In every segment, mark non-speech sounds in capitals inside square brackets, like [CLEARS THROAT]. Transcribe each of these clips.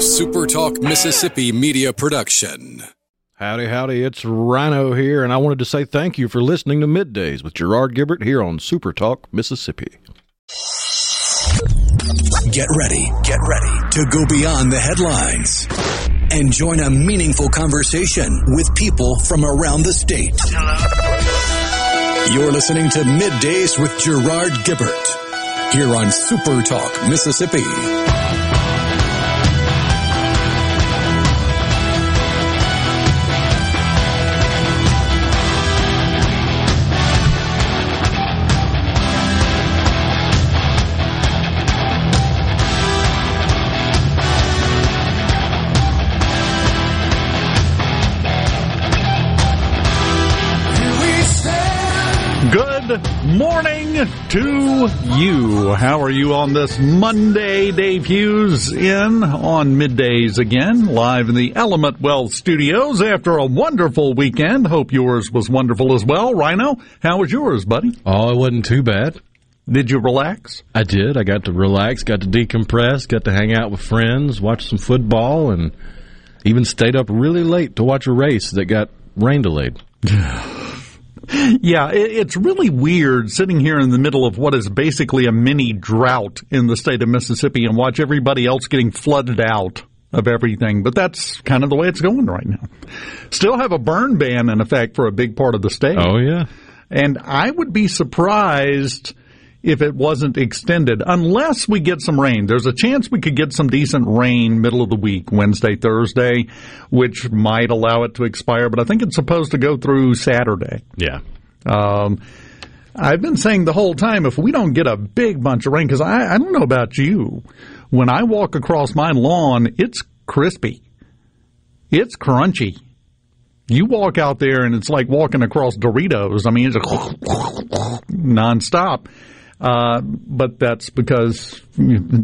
SuperTalk Mississippi media production. Howdy, howdy, it's Rhino here, and I wanted to say thank you for listening to Middays with Gerard Gibert here on SuperTalk Mississippi. Get ready, get ready to go beyond the headlines and join a meaningful conversation with people from around the state. You're listening to Middays with Gerard Gibert here on SuperTalk Mississippi. Good morning to you. How are you on this Monday? Dave Hughes in on middays again, live in the Element Wealth studios after a wonderful weekend. Hope yours was wonderful as well. Rhino, how was yours, buddy? Oh, it wasn't too bad. Did you relax? I did. I got to relax, got to decompress, got to hang out with friends, watch some football, and even stayed up really late to watch a race that got rain delayed. [SIGHS] [SIGHS] [SIGHS] Yeah, it, it's really weird sitting here in the middle of what is basically a mini drought in the state of Mississippi and watch everybody else getting flooded out of everything. But that's kind of the way it's going right now. Still have a burn ban in effect for a big part of the state. Oh, yeah. And I would be surprised if it wasn't extended, unless we get some rain. There's a chance we could get some decent rain middle of the week, Wednesday, Thursday, which might allow it to expire, but I think it's supposed to go through Saturday. Yeah. Um, I've been saying the whole time if we don't get a big bunch of rain, because I, I don't know about you, when I walk across my lawn, it's crispy, it's crunchy. You walk out there and it's like walking across Doritos. I mean, it's [LAUGHS] nonstop. Uh, but that's because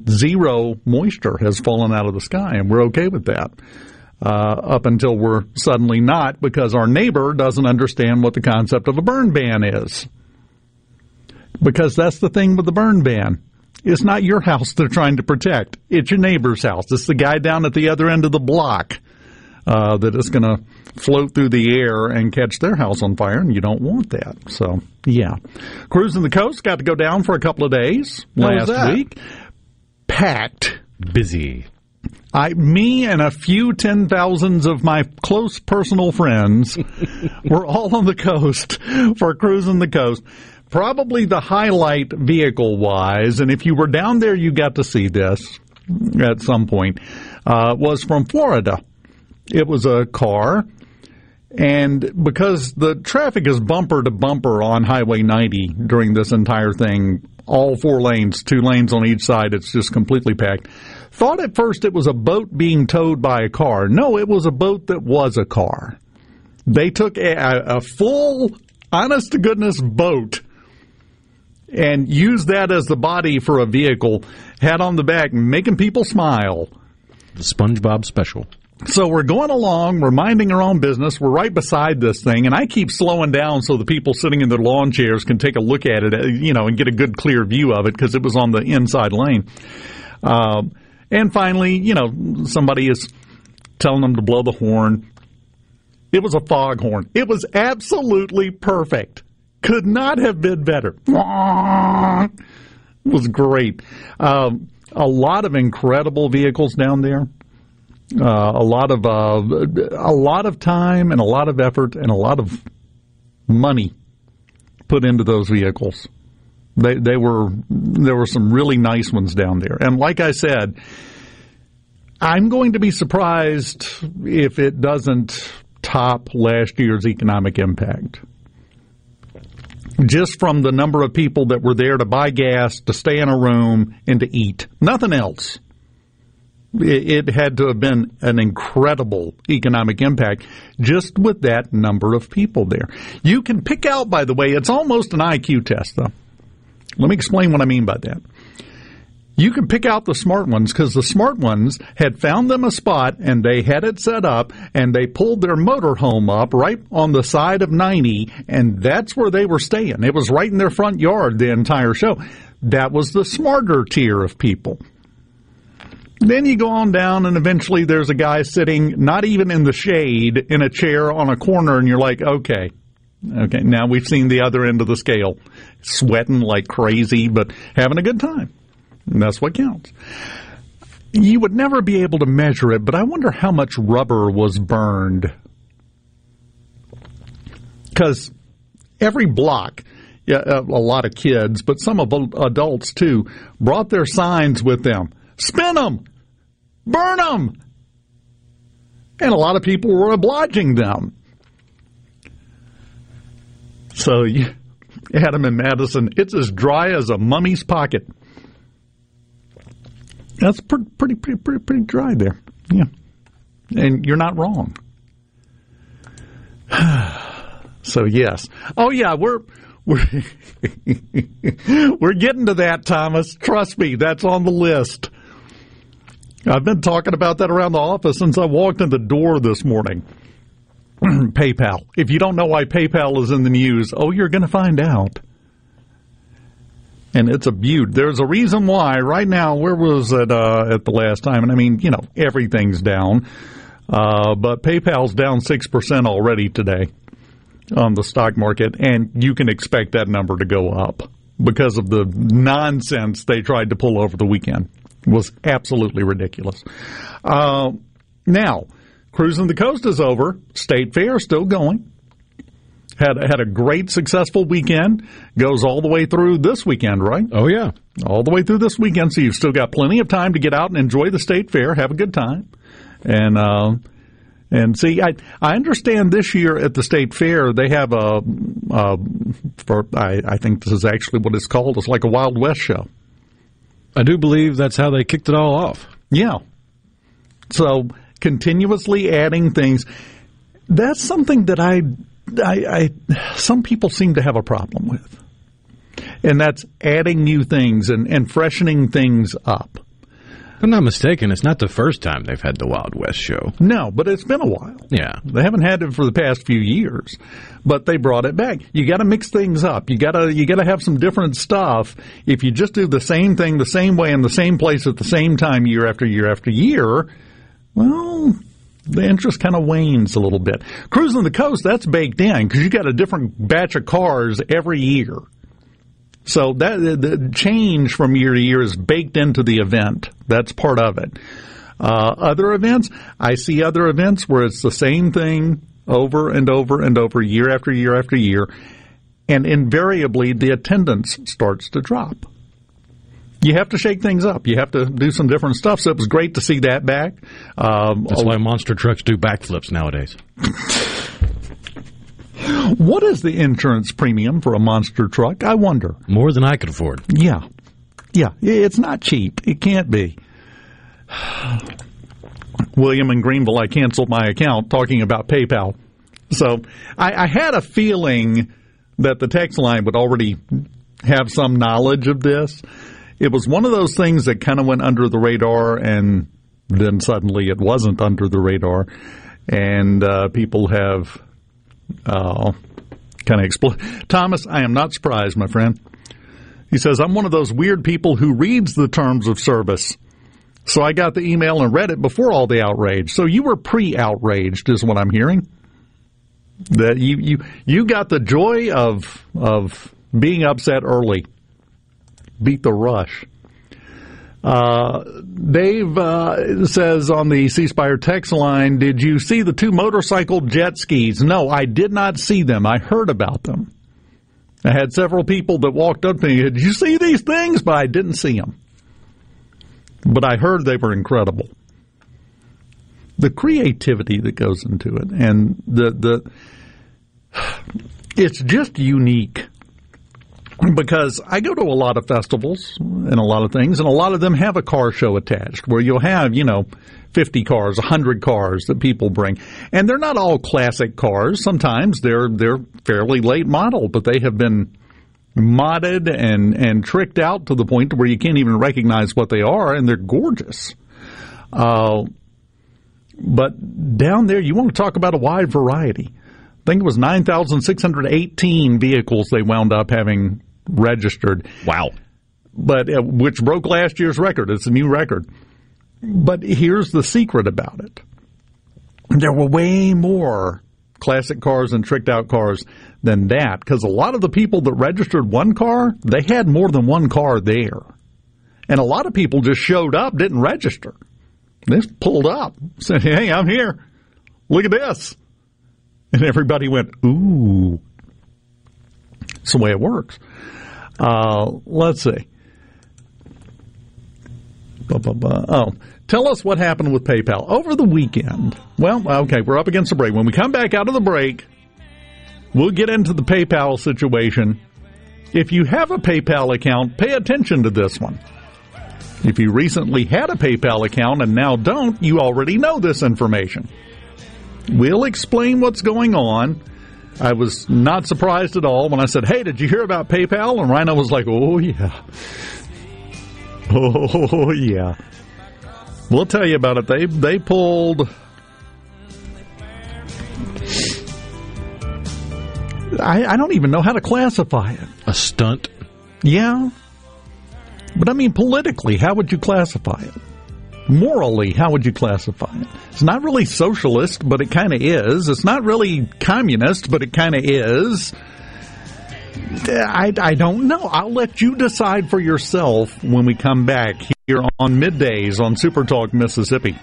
zero moisture has fallen out of the sky, and we're okay with that. Uh, up until we're suddenly not because our neighbor doesn't understand what the concept of a burn ban is. Because that's the thing with the burn ban. It's not your house they're trying to protect. It's your neighbor's house. It's the guy down at the other end of the block uh, that is going to float through the air and catch their house on fire, and you don't want that. So, yeah. Cruising the coast, got to go down for a couple of days How last week. Packed. Busy. I, me and a few ten thousands of my close personal friends [LAUGHS] were all on the coast for cruising the coast. Probably the highlight vehicle wise, and if you were down there, you got to see this at some point, uh, was from Florida. It was a car, and because the traffic is bumper to bumper on Highway 90 during this entire thing, all four lanes, two lanes on each side, it's just completely packed. Thought at first it was a boat being towed by a car. No, it was a boat that was a car. They took a, a full, honest to goodness boat and used that as the body for a vehicle, had on the back, making people smile. The SpongeBob special. So we're going along, we're minding our own business, we're right beside this thing, and I keep slowing down so the people sitting in their lawn chairs can take a look at it, uh, you know, and get a good clear view of it because it was on the inside lane. Um, and finally, you know, somebody is telling them to blow the horn. It was a foghorn. It was absolutely perfect. Could not have been better. It was great. Um, a lot of incredible vehicles down there. Uh, a lot of uh, a lot of time and a lot of effort and a lot of money put into those vehicles. They they were there were some really nice ones down there, and like I said, I'm going to be surprised if it doesn't top last year's economic impact. Just from the number of people that were there to buy gas, to stay in a room, and to eat, nothing else it had to have been an incredible economic impact just with that number of people there. You can pick out, by the way, it's almost an IQ test, though. Let me explain what I mean by that. You can pick out the smart ones because the smart ones had found them a spot and they had it set up and they pulled their motorhome up right on the side of 90 and that's where they were staying. It was right in their front yard the entire show. That was the smarter tier of people. Then you go on down, and eventually there's a guy sitting, not even in the shade, in a chair on a corner, and you're like, okay, okay, now we've seen the other end of the scale, sweating like crazy, but having a good time. And that's what counts. You would never be able to measure it, but I wonder how much rubber was burned. Because every block, yeah, uh, a lot of kids, but some of adults too, brought their signs with them. Spin them! Burn them! And a lot of people were obliging them. So, Adam and Madison, it's as dry as a mummy's pocket. That's pretty, pretty, pretty, pretty, pretty dry there. Yeah. And you're not wrong. [SIGHS] so, yes. Oh, yeah, we're. We're, [LAUGHS] we're getting to that, Thomas. Trust me, that's on the list. I've been talking about that around the office since I walked in the door this morning. [CLEARS THROAT] PayPal. If you don't know why PayPal is in the news, oh, you're going to find out. And it's a beaut. There's a reason why. Right now, where was it uh, at the last time? And I mean, you know, everything's down. Uh, but PayPal's down 6% already today on the stock market, and you can expect that number to go up because of the nonsense they tried to pull over the weekend was absolutely ridiculous. Uh, now, cruising the coast is over. State Fair still going. Had had a great successful weekend. Goes all the way through this weekend, right? Oh yeah, all the way through this weekend. So you've still got plenty of time to get out and enjoy the state fair, have a good time, and uh, and see. I I understand this year at the state fair they have a, a for I, I think this is actually what it's called. It's like a Wild West show. I do believe that's how they kicked it all off. Yeah. So continuously adding things. That's something that I, I, I, some people seem to have a problem with. And that's adding new things and, and freshening things up. If I'm not mistaken, it's not the first time they've had the Wild West show. No, but it's been a while. Yeah. They haven't had it for the past few years, but they brought it back. You got to mix things up. You got to you got to have some different stuff. If you just do the same thing the same way in the same place at the same time year after year after year, well, the interest kind of wanes a little bit. Cruising the coast, that's baked in because you got a different batch of cars every year. So that the change from year to year is baked into the event. That's part of it. Uh, other events, I see other events where it's the same thing over and over and over, year after year after year, and invariably the attendance starts to drop. You have to shake things up. You have to do some different stuff. So it was great to see that back. Um, That's why monster trucks do backflips nowadays. [LAUGHS] What is the insurance premium for a monster truck? I wonder. More than I could afford. Yeah. Yeah. It's not cheap. It can't be. [SIGHS] William in Greenville, I canceled my account talking about PayPal. So I, I had a feeling that the text line would already have some knowledge of this. It was one of those things that kind of went under the radar, and then suddenly it wasn't under the radar. And uh, people have uh, kind of explode. Thomas, I am not surprised, my friend. He says, I'm one of those weird people who reads the terms of service. So I got the email and read it before all the outrage. So you were pre-outraged, is what I'm hearing. That you you you got the joy of of being upset early. Beat the rush. Uh, Dave uh, says on the C Spire text line, "Did you see the two motorcycle jet skis?" No, I did not see them. I heard about them. I had several people that walked up to me. Did you see these things? But I didn't see them. But I heard they were incredible. The creativity that goes into it, and the the [SIGHS] it's just unique because I go to a lot of festivals and a lot of things, and a lot of them have a car show attached where you'll have, you know, 50 cars, 100 cars that people bring. And they're not all classic cars. Sometimes they're, they're fairly late model, but they have been modded and, and tricked out to the point where you can't even recognize what they are, and they're gorgeous. Uh, but down there, you want to talk about a wide variety. I think it was 9,618 vehicles they wound up having registered. Wow. But uh, which broke last year's record. It's a new record. But here's the secret about it. There were way more classic cars and tricked out cars than that because a lot of the people that registered one car, they had more than one car there. And a lot of people just showed up, didn't register. They just pulled up, said, Hey, I'm here. Look at this. And everybody went, Ooh. It's the way it works. Uh, let's see. Oh, tell us what happened with PayPal over the weekend. Well, okay, we're up against the break. When we come back out of the break, we'll get into the PayPal situation. If you have a PayPal account, pay attention to this one. If you recently had a PayPal account and now don't, you already know this information. We'll explain what's going on. I was not surprised at all when I said, Hey, did you hear about PayPal? And Rhino was like, Oh, yeah. [LAUGHS] Oh, yeah. We'll tell you about it. They, they pulled. I, I don't even know how to classify it. A stunt? Yeah. But I mean, politically, how would you classify it? Morally, how would you classify it? It's not really socialist, but it kind of is. It's not really communist, but it kind of is. I, I don't know. I'll let you decide for yourself when we come back here on middays on Super Talk Mississippi.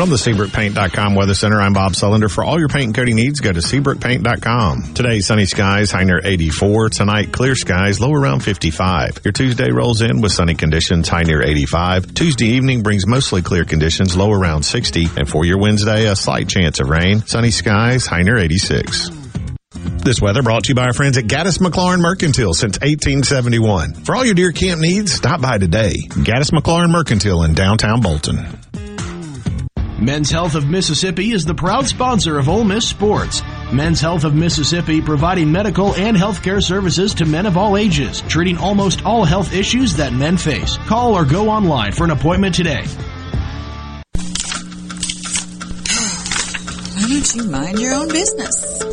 From the SeabrookPaint.com Weather Center, I'm Bob Sullender. For all your paint and coating needs, go to SeabrookPaint.com. Today, sunny skies, high near 84. Tonight, clear skies, low around 55. Your Tuesday rolls in with sunny conditions, high near 85. Tuesday evening brings mostly clear conditions, low around 60. And for your Wednesday, a slight chance of rain, sunny skies, high near 86. This weather brought to you by our friends at Gaddis McLaurin Mercantile since 1871. For all your deer camp needs, stop by today. Gaddis McLaurin Mercantile in downtown Bolton. Men's Health of Mississippi is the proud sponsor of Ole Miss Sports. Men's Health of Mississippi providing medical and healthcare services to men of all ages, treating almost all health issues that men face. Call or go online for an appointment today. Why don't you mind your own business?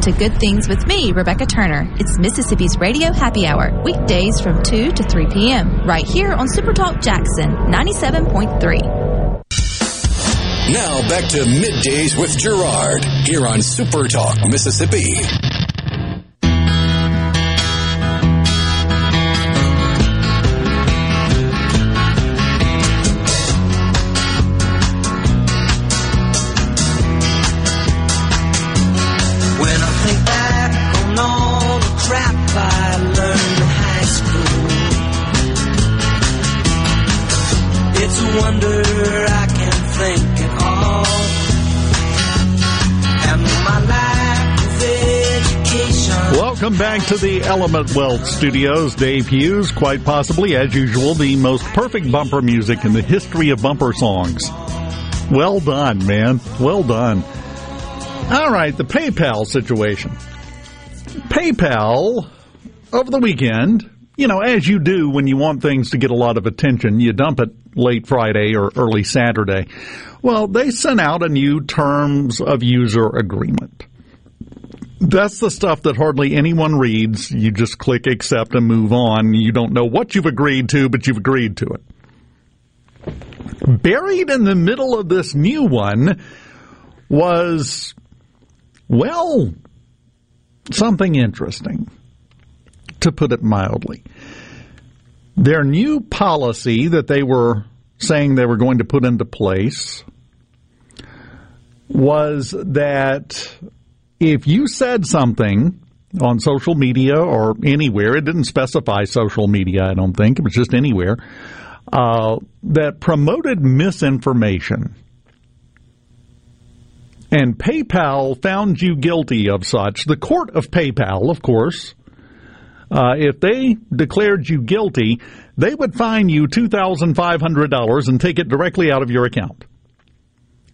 To Good Things with me, Rebecca Turner. It's Mississippi's Radio Happy Hour, weekdays from 2 to 3 p.m., right here on Supertalk Jackson 97.3. Now back to middays with Gerard here on Super Talk, Mississippi. Back to the Element Wealth Studios. Dave Hughes, quite possibly, as usual, the most perfect bumper music in the history of bumper songs. Well done, man. Well done. All right, the PayPal situation. PayPal, over the weekend, you know, as you do when you want things to get a lot of attention, you dump it late Friday or early Saturday. Well, they sent out a new terms of user agreement. That's the stuff that hardly anyone reads. You just click accept and move on. You don't know what you've agreed to, but you've agreed to it. Buried in the middle of this new one was, well, something interesting, to put it mildly. Their new policy that they were saying they were going to put into place was that if you said something on social media or anywhere, it didn't specify social media, I don't think, it was just anywhere, uh, that promoted misinformation. And PayPal found you guilty of such. The court of PayPal, of course, uh, if they declared you guilty, they would fine you $2,500 and take it directly out of your account.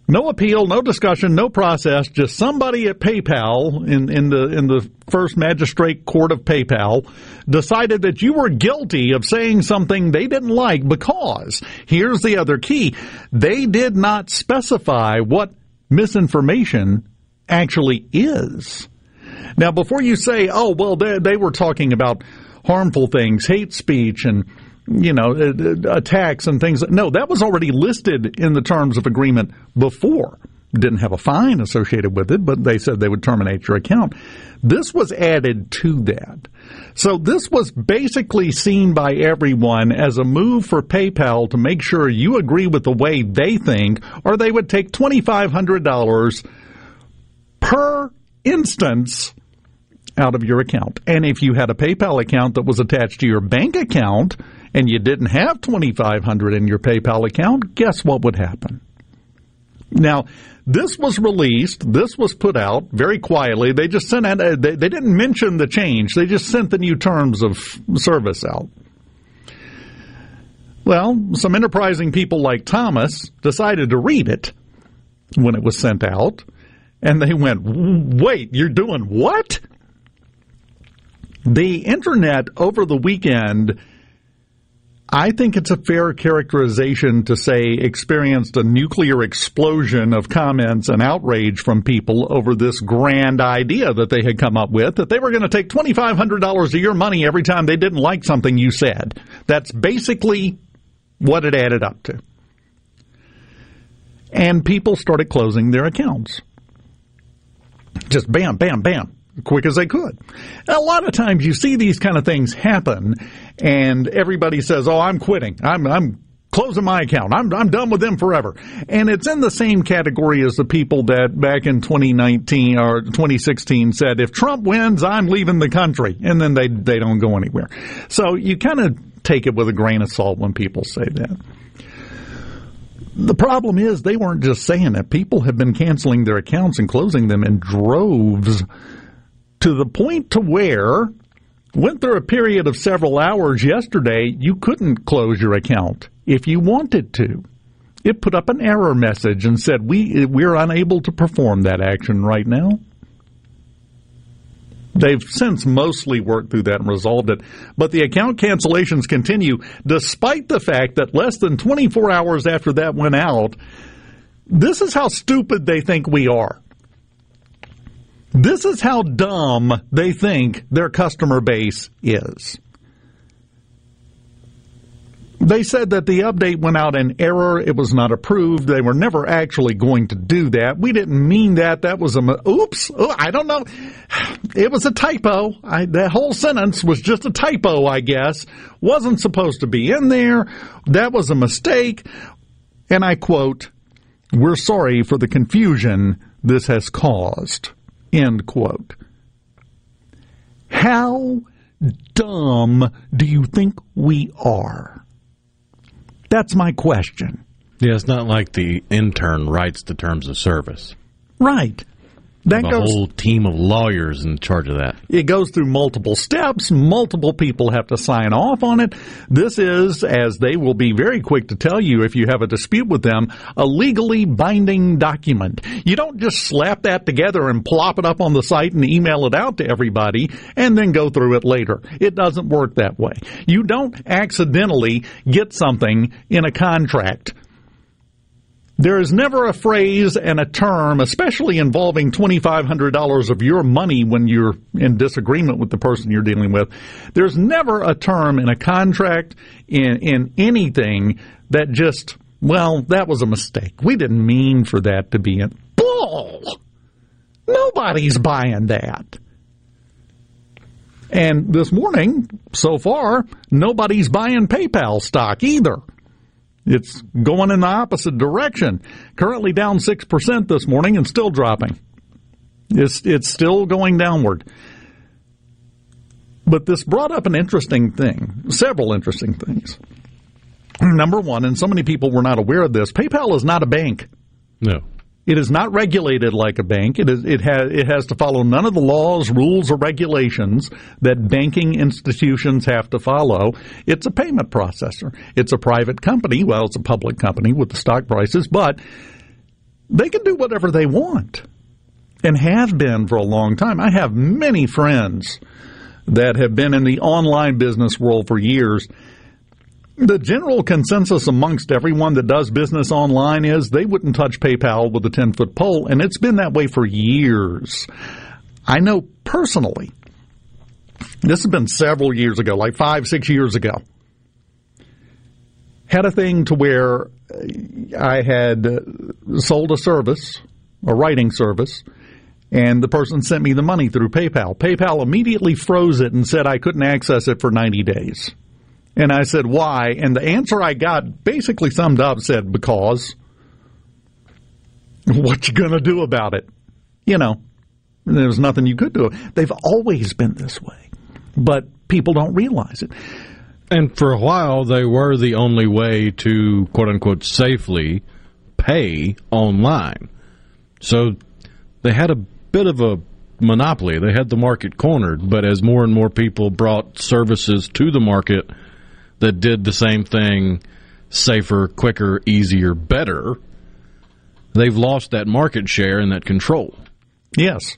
No appeal, no discussion, no process. Just somebody at PayPal in, in the in the first magistrate court of PayPal decided that you were guilty of saying something they didn't like because here's the other key: they did not specify what misinformation actually is. Now, before you say, "Oh, well, they, they were talking about harmful things, hate speech, and you know, uh, uh, attacks and things. No, that was already listed in the terms of agreement before. Didn't have a fine associated with it, but they said they would terminate your account. This was added to that. So this was basically seen by everyone as a move for PayPal to make sure you agree with the way they think, or they would take $2,500 per instance out of your account. And if you had a PayPal account that was attached to your bank account, and you didn't have 2500 in your PayPal account, guess what would happen? Now, this was released, this was put out very quietly. They just sent out, they, they didn't mention the change. They just sent the new terms of service out. Well, some enterprising people like Thomas decided to read it when it was sent out, and they went, wait, you're doing what? The internet over the weekend I think it's a fair characterization to say experienced a nuclear explosion of comments and outrage from people over this grand idea that they had come up with that they were going to take $2,500 of your money every time they didn't like something you said. That's basically what it added up to. And people started closing their accounts. Just bam, bam, bam quick as they could. A lot of times you see these kind of things happen and everybody says, "Oh, I'm quitting. I'm I'm closing my account. I'm I'm done with them forever." And it's in the same category as the people that back in 2019 or 2016 said, "If Trump wins, I'm leaving the country." And then they they don't go anywhere. So you kind of take it with a grain of salt when people say that. The problem is they weren't just saying it. People have been canceling their accounts and closing them in droves to the point to where went through a period of several hours yesterday you couldn't close your account if you wanted to it put up an error message and said we we're unable to perform that action right now They've since mostly worked through that and resolved it. But the account cancellations continue despite the fact that less than 24 hours after that went out, this is how stupid they think we are. This is how dumb they think their customer base is. They said that the update went out in error. It was not approved. They were never actually going to do that. We didn't mean that. That was a oops. Oh, I don't know. [SIGHS] It was a typo. I, that whole sentence was just a typo, I guess. Wasn't supposed to be in there. That was a mistake. And I quote, "We're sorry for the confusion this has caused." End quote. How dumb do you think we are? That's my question. Yeah, it's not like the intern writes the terms of service. Right. That a goes whole team of lawyers in charge of that. It goes through multiple steps. Multiple people have to sign off on it. This is, as they will be very quick to tell you if you have a dispute with them, a legally binding document. You don't just slap that together and plop it up on the site and email it out to everybody and then go through it later. It doesn't work that way. You don't accidentally get something in a contract there is never a phrase and a term, especially involving $2,500 of your money when you're in disagreement with the person you're dealing with. There's never a term in a contract, in, in anything that just, well, that was a mistake. We didn't mean for that to be in. Bull! Nobody's buying that. And this morning, so far, nobody's buying PayPal stock either. It's going in the opposite direction. Currently down 6% this morning and still dropping. It's, it's still going downward. But this brought up an interesting thing, several interesting things. Number one, and so many people were not aware of this, PayPal is not a bank. No. It is not regulated like a bank. It is it has it has to follow none of the laws, rules, or regulations that banking institutions have to follow. It's a payment processor. It's a private company. Well, it's a public company with the stock prices, but they can do whatever they want and have been for a long time. I have many friends that have been in the online business world for years the general consensus amongst everyone that does business online is they wouldn't touch PayPal with a 10 foot pole, and it's been that way for years. I know personally, this has been several years ago, like five, six years ago, had a thing to where uh, I had uh, sold a service, a writing service, and the person sent me the money through PayPal. PayPal immediately froze it and said I couldn't access it for 90 days. And I said, why? And the answer I got basically summed up said, because. What you gonna do about it? You know, there was nothing you could do. They've always been this way, but people don't realize it. And for a while, they were the only way to quote unquote safely pay online. So they had a bit of a monopoly. They had the market cornered, but as more and more people brought services to the market that did the same thing safer, quicker, easier, better, they've lost that market share and that control. Yes.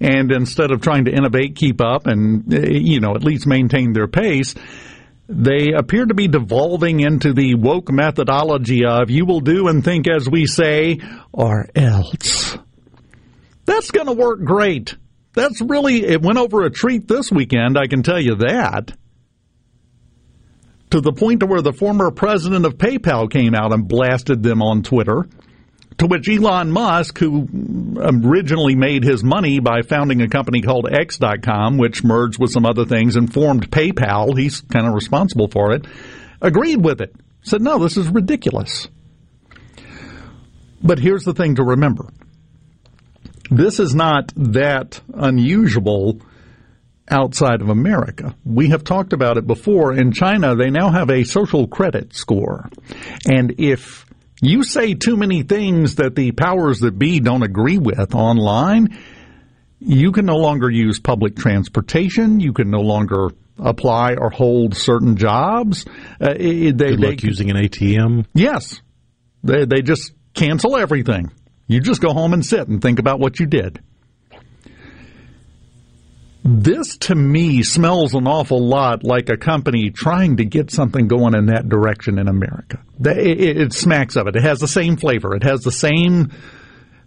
And instead of trying to innovate, keep up, and, eh, you know, at least maintain their pace, they appear to be devolving into the woke methodology of you will do and think as we say, or else. That's going to work great. That's really, it went over a treat this weekend, I can tell you that to the point to where the former president of PayPal came out and blasted them on Twitter. To which Elon Musk, who um, originally made his money by founding a company called X.com, which merged with some other things and formed PayPal, he's kind of responsible for it, agreed with it. Said, no, this is ridiculous. But here's the thing to remember this is not that unusual outside of America. We have talked about it before. In China, they now have a social credit score. And if you say too many things that the powers that be don't agree with online, you can no longer use public transportation. You can no longer apply or hold certain jobs. Uh, they, Good luck they, using an ATM. Yes, they they just cancel everything. You just go home and sit and think about what you did. This to me smells an awful lot like a company trying to get something going in that direction in America. It, smacks of it. It has the same flavor. It has the same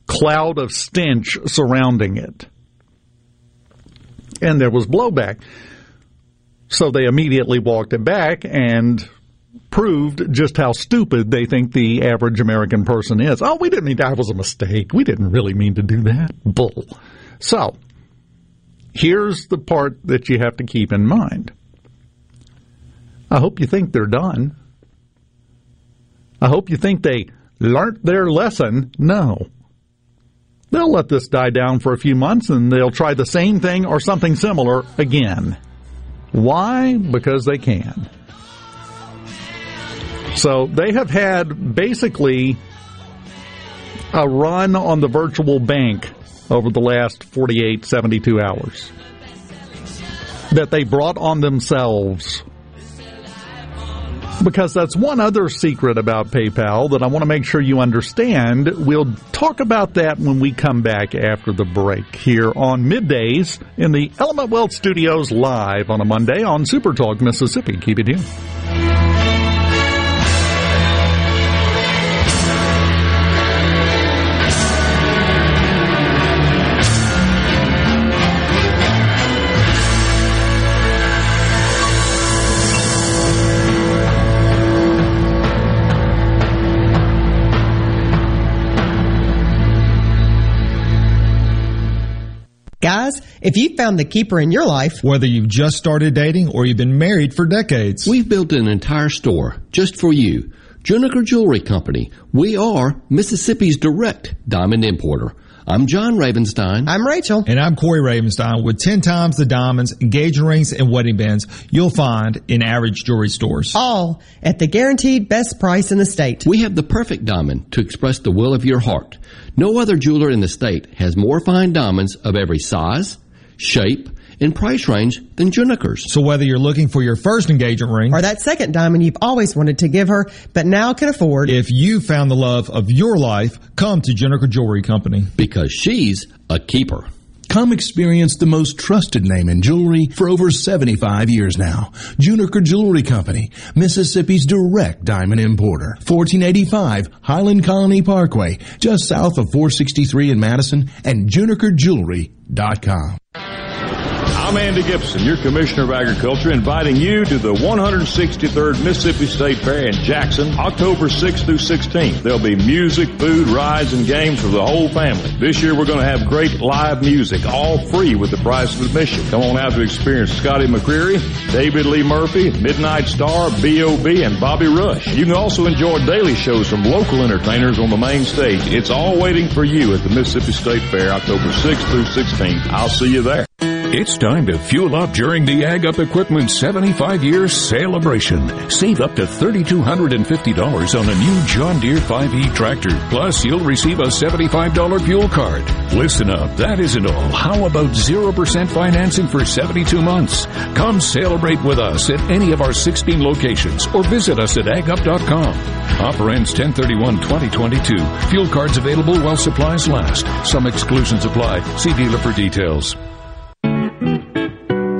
cloud of stench surrounding it. And there was blowback. So they immediately walked it back and proved just how stupid they think the average American person is. Oh, we didn't mean that was a mistake. We didn't really mean to do that. Bull. So, Here's the part that you have to keep in mind. I hope you think they're done. I hope you think they learnt their lesson. No. They'll let this die down for a few months and they'll try the same thing or something similar again. Why? Because they can. So they have had basically a run on the virtual bank over the last 48, 72 hours that they brought on themselves. Because that's one other secret about PayPal that I want to make sure you understand. We'll talk about that when we come back after the break here on middays in the Element Wealth Studios live on a Monday on Super Talk Mississippi. Keep it here. Guys, if you found the keeper in your life, whether you've just started dating or you've been married for decades, we've built an entire store just for you. Juniker Jewelry Company. We are Mississippi's direct diamond importer. I'm John Ravenstein. I'm Rachel. And I'm Corey Ravenstein with 10 times the diamonds, engagement rings, and wedding bands you'll find in average jewelry stores. All at the guaranteed best price in the state. We have the perfect diamond to express the will of your heart. No other jeweler in the state has more fine diamonds of every size, shape, and price range than Juniker's. So whether you're looking for your first engagement ring or that second diamond you've always wanted to give her but now can afford, if you found the love of your life, come to Juniker Jewelry Company because she's a keeper. Come experience the most trusted name in jewelry for over 75 years now. Juniker Jewelry Company, Mississippi's direct diamond importer. 1485 Highland Colony Parkway, just south of 463 in Madison and junikerjewelry.com. I'm Andy Gipson, your Commissioner of Agriculture, inviting you to the 163rd Mississippi State Fair in Jackson, October 6th through 16th. There'll be music, food, rides, and games for the whole family. This year we're going to have great live music, all free with the price of admission. Come on out to experience Scotty McCreery, David Lee Murphy, Midnight Star, B.O.B., and Bobby Rush. You can also enjoy daily shows from local entertainers on the main stage. It's all waiting for you at the Mississippi State Fair, October 6th through 16th. I'll see you there. It's time to fuel up during the Ag Up Equipment 75 year celebration. Save up to $3,250 on a new John Deere 5E tractor. Plus, you'll receive a $75 fuel card. Listen up, that isn't all. How about 0% financing for 72 months? Come celebrate with us at any of our 16 locations or visit us at agup.com. Offer ends 1031-2022. Fuel cards available while supplies last. Some exclusions apply. See dealer for details.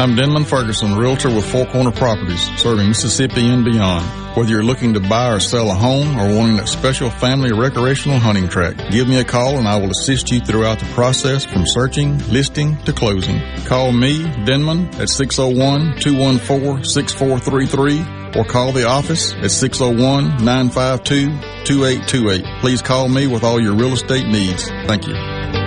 I'm Denman Ferguson, realtor with Four Corner Properties, serving Mississippi and beyond. Whether you're looking to buy or sell a home or wanting a special family recreational hunting track, give me a call and I will assist you throughout the process from searching, listing to closing. Call me, Denman, at 601-214-6433 or call the office at 601-952-2828. Please call me with all your real estate needs. Thank you.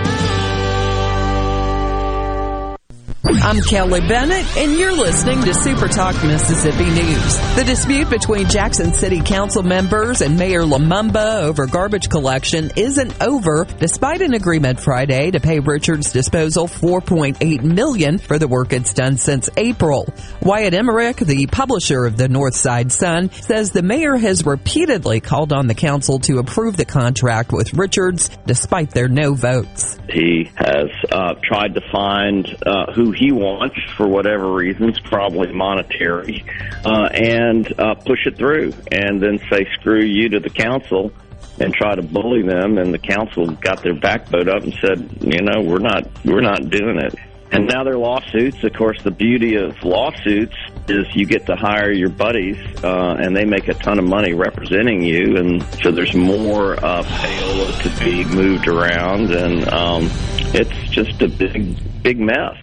I'm Kelly Bennett, and you're listening to Super Talk Mississippi News. The dispute between Jackson City Council members and Mayor Lumumba over garbage collection isn't over, despite an agreement Friday to pay Richards Disposal 4.8 million for the work it's done since April. Wyatt Emmerich, the publisher of the Northside Sun, says the mayor has repeatedly called on the council to approve the contract with Richards, despite their no votes. He has uh, tried to find uh, who he wants for whatever reasons, probably monetary, uh, and uh, push it through, and then say screw you to the council and try to bully them. And the council got their backbone up and said, you know, we're not we're not doing it. And now they're lawsuits. Of course, the beauty of lawsuits is you get to hire your buddies, uh, and they make a ton of money representing you, and so there's more uh, payola to be moved around, and um, it's just a big, big mess.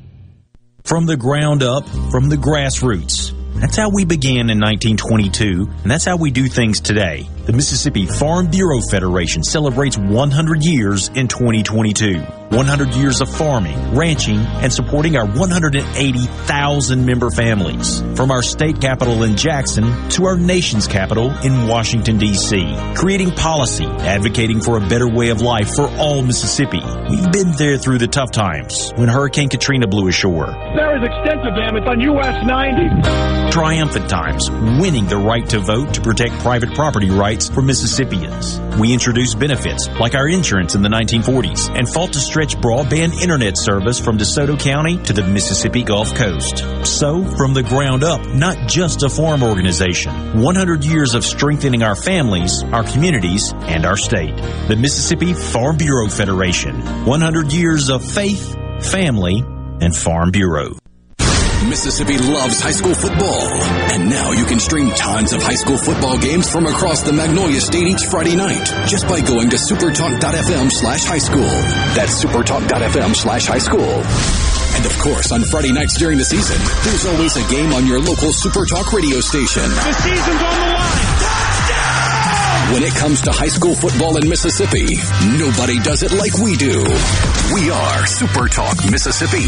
From the ground up, from the grassroots, That's how we began in 1922, and that's how we do things today. The Mississippi Farm Bureau Federation celebrates 100 years in 2022. 100 years of farming, ranching, and supporting our 180,000 member families. From our state capital in Jackson to our nation's capital in Washington, D.C. Creating policy, advocating for a better way of life for all Mississippi. We've been there through the tough times when Hurricane Katrina blew ashore. There is extensive damage on US 90. Triumphant times, winning the right to vote to protect private property rights for Mississippians. We introduced benefits like our insurance in the 1940s and fought to stretch broadband internet service from DeSoto County to the Mississippi Gulf Coast. So, from the ground up, not just a farm organization, 100 years of strengthening our families, our communities, and our state. The Mississippi Farm Bureau Federation. 100 years of faith, family, and Farm Bureau. Mississippi loves high school football. And now you can stream tons of high school football games from across the Magnolia State each Friday night just by going to supertalk.fm slash high school. That's supertalk.fm slash high school. And of course, on Friday nights during the season, there's always a game on your local Supertalk radio station. The season's on the line. When it comes to high school football in Mississippi, nobody does it like we do. We are Supertalk Mississippi.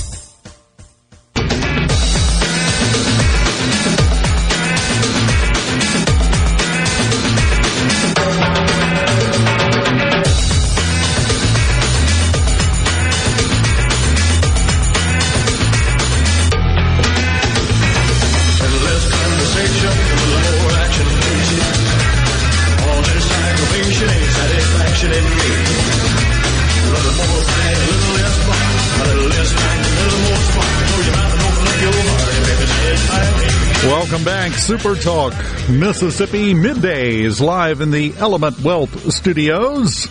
Welcome back, Super Talk Mississippi middays live in the Element Wealth Studios.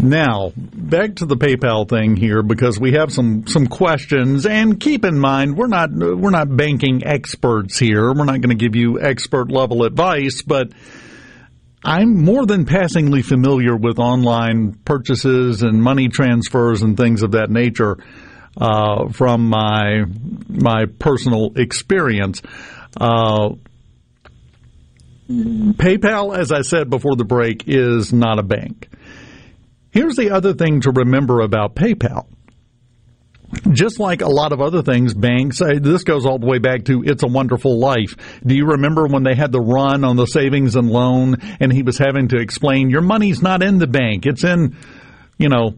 Now, back to the PayPal thing here because we have some some questions and keep in mind we're not we're not banking experts here. We're not going to give you expert level advice, but I'm more than passingly familiar with online purchases and money transfers and things of that nature uh, from my my personal experience. Uh, PayPal, as I said before the break, is not a bank. Here's the other thing to remember about PayPal. Just like a lot of other things, banks, uh, this goes all the way back to It's a Wonderful Life. Do you remember when they had the run on the savings and loan and he was having to explain your money's not in the bank, it's in, you know,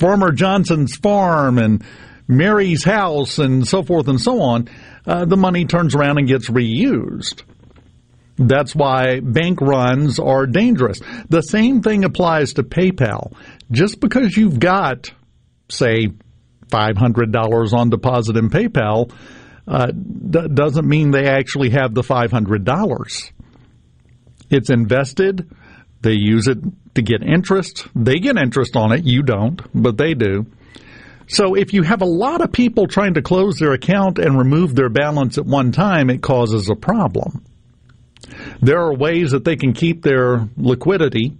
Farmer Johnson's farm and Mary's house and so forth and so on, uh, the money turns around and gets reused. That's why bank runs are dangerous. The same thing applies to PayPal. Just because you've got, say, $500 on deposit in PayPal uh, d- doesn't mean they actually have the $500. It's invested. They use it to get interest. They get interest on it. You don't, but they do. So if you have a lot of people trying to close their account and remove their balance at one time, it causes a problem. There are ways that they can keep their liquidity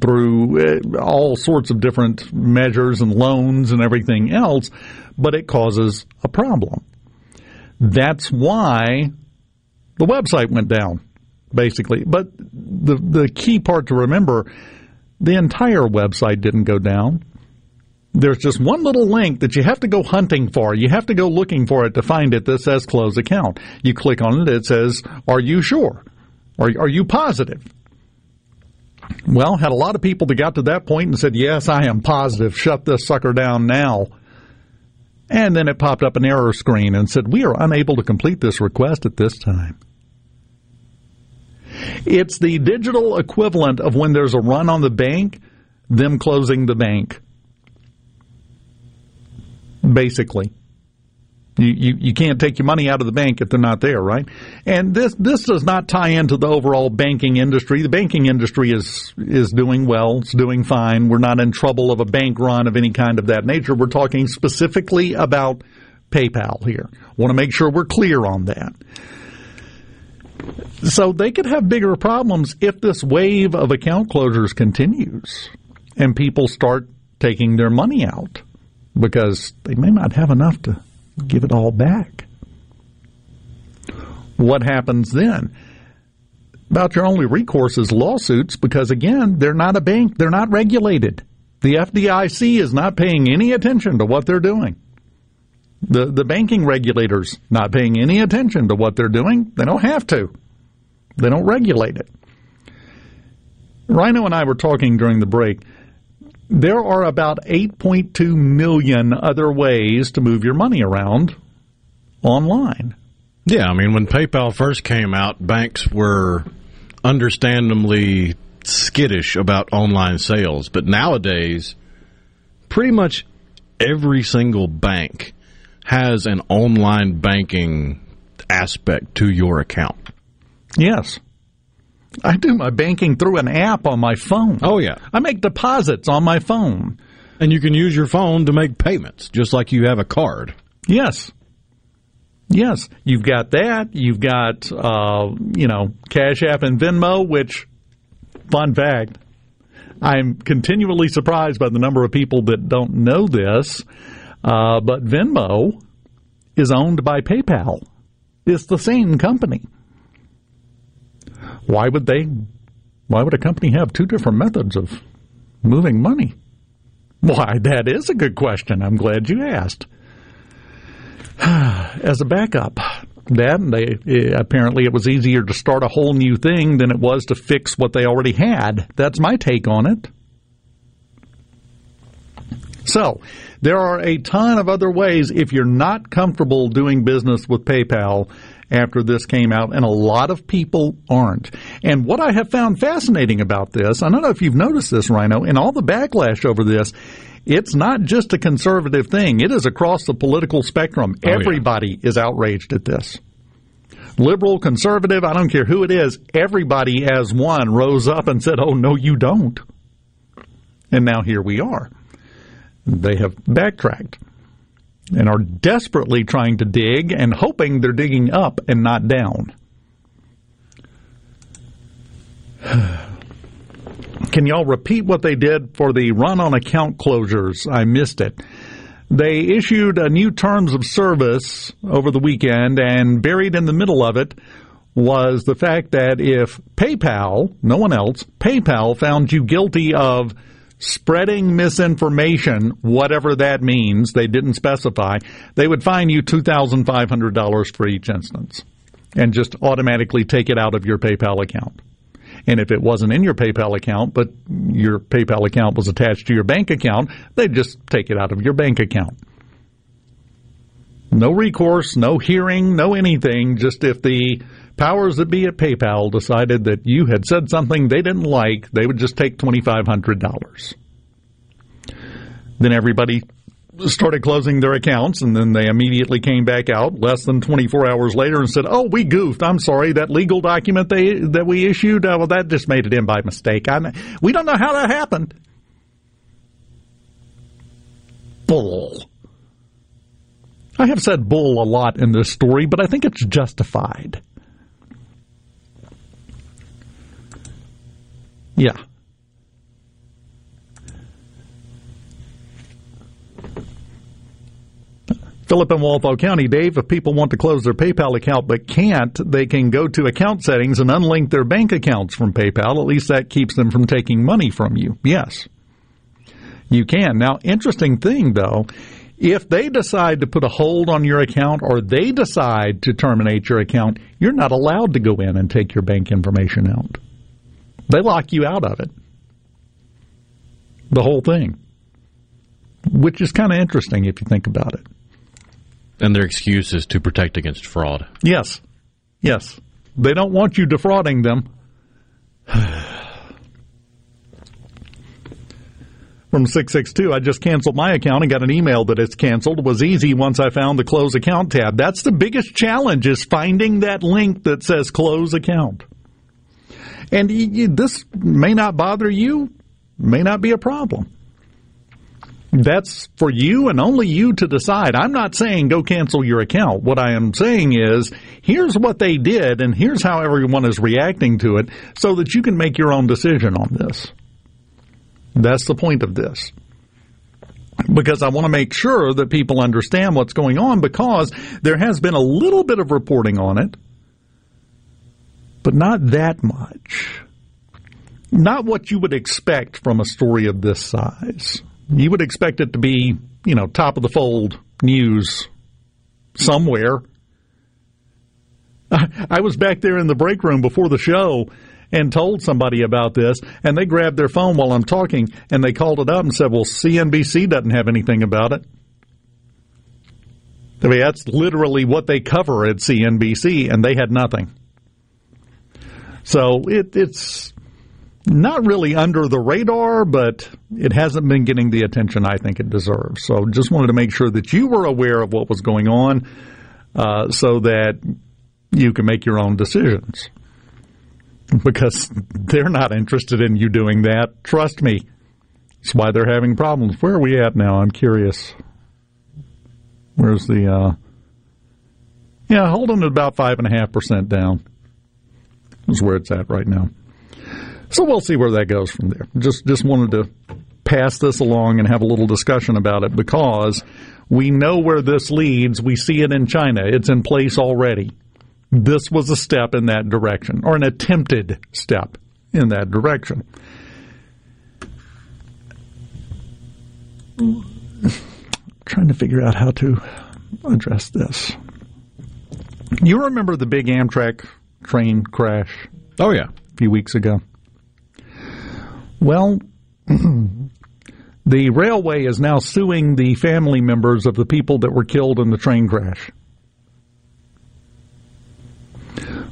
through uh, all sorts of different measures and loans and everything else, but it causes a problem. That's why the website went down, basically. But the the key part to remember, the entire website didn't go down. There's just one little link that you have to go hunting for. You have to go looking for it to find it that says close account. You click on it, it says, Are you sure? Are, are you positive? Well, had a lot of people that got to that point and said, Yes, I am positive. Shut this sucker down now. And then it popped up an error screen and said, We are unable to complete this request at this time. It's the digital equivalent of when there's a run on the bank, them closing the bank. Basically. You, you, you can't take your money out of the bank if they're not there, right? And this this does not tie into the overall banking industry. The banking industry is is doing well. It's doing fine. We're not in trouble of a bank run of any kind of that nature. We're talking specifically about PayPal here. Want to make sure we're clear on that. So they could have bigger problems if this wave of account closures continues and people start taking their money out because they may not have enough to give it all back. What happens then? About your only recourse is lawsuits because, again, they're not a bank, they're not regulated. The FDIC is not paying any attention to what they're doing. The, the banking regulators not paying any attention to what they're doing. They don't have to. They don't regulate it. Rhino and I were talking during the break. There are about 8.2 million other ways to move your money around online. Yeah, I mean, when PayPal first came out, banks were understandably skittish about online sales. But nowadays, pretty much every single bank has an online banking aspect to your account. Yes. I do my banking through an app on my phone. Oh, yeah. I make deposits on my phone. And you can use your phone to make payments, just like you have a card. Yes. Yes, you've got that. You've got, uh, you know, Cash App and Venmo, which, fun fact, I'm continually surprised by the number of people that don't know this, uh, but Venmo is owned by PayPal. It's the same company. Why would they? Why would a company have two different methods of moving money? Why, that is a good question. I'm glad you asked. [SIGHS] As a backup, that they apparently it was easier to start a whole new thing than it was to fix what they already had. That's my take on it. So, there are a ton of other ways if you're not comfortable doing business with PayPal after this came out, and a lot of people aren't. And what I have found fascinating about this, I don't know if you've noticed this, Rhino, and all the backlash over this, it's not just a conservative thing. It is across the political spectrum. Oh, yeah. Everybody is outraged at this. Liberal, conservative, I don't care who it is, everybody as one rose up and said, oh, no, you don't. And now here we are. They have backtracked and are desperately trying to dig and hoping they're digging up and not down. [SIGHS] Can y'all repeat what they did for the run on account closures? I missed it. They issued a new terms of service over the weekend, and buried in the middle of it was the fact that if PayPal, no one else, PayPal found you guilty of spreading misinformation, whatever that means, they didn't specify, they would fine you $2,500 for each instance and just automatically take it out of your PayPal account. And if it wasn't in your PayPal account, but your PayPal account was attached to your bank account, they'd just take it out of your bank account. No recourse, no hearing, no anything. Just if the powers that be at PayPal decided that you had said something they didn't like, they would just take $2,500. Then everybody started closing their accounts, and then they immediately came back out less than 24 hours later and said, "Oh, we goofed. I'm sorry. That legal document they that we issued, uh, well, that just made it in by mistake. I we don't know how that happened." Bull. I have said bull a lot in this story, but I think it's justified. Yeah. Philip and Walpole County, Dave, if people want to close their PayPal account but can't, they can go to account settings and unlink their bank accounts from PayPal. At least that keeps them from taking money from you. Yes. You can. Now, interesting thing though, if they decide to put a hold on your account or they decide to terminate your account, you're not allowed to go in and take your bank information out. They lock you out of it. The whole thing. Which is kind of interesting if you think about it. And their excuse is to protect against fraud. Yes. Yes. They don't want you defrauding them. [SIGHS] From 662, I just canceled my account and got an email that it's canceled. It was easy once I found the close account tab. That's the biggest challenge is finding that link that says close account. And this may not bother you, may not be a problem. That's for you and only you to decide. I'm not saying go cancel your account. What I am saying is here's what they did and here's how everyone is reacting to it so that you can make your own decision on this. That's the point of this. Because I want to make sure that people understand what's going on because there has been a little bit of reporting on it, but not that much. Not what you would expect from a story of this size. You would expect it to be, you know, top of the fold news somewhere. I was back there in the break room before the show and told somebody about this, and they grabbed their phone while I'm talking and they called it up and said, Well, CNBC doesn't have anything about it. I mean, that's literally what they cover at CNBC, and they had nothing. So it, it's not really under the radar, but it hasn't been getting the attention I think it deserves. So just wanted to make sure that you were aware of what was going on uh, so that you can make your own decisions. Because [LAUGHS] they're not interested in you doing that. Trust me. That's why they're having problems. Where are we at now? I'm curious. Where's the, uh, yeah, holding at about 5.5% down is where it's at right now. So we'll see where that goes from there. Just just wanted to pass this along and have a little discussion about it because we know where this leads. We see it in China. It's in place already. This was a step in that direction, or an attempted step in that direction. trying to figure out how to address this. You remember the big Amtrak train crash? Oh, yeah. A few weeks ago. Well, [CLEARS THROAT] the railway is now suing the family members of the people that were killed in the train crash.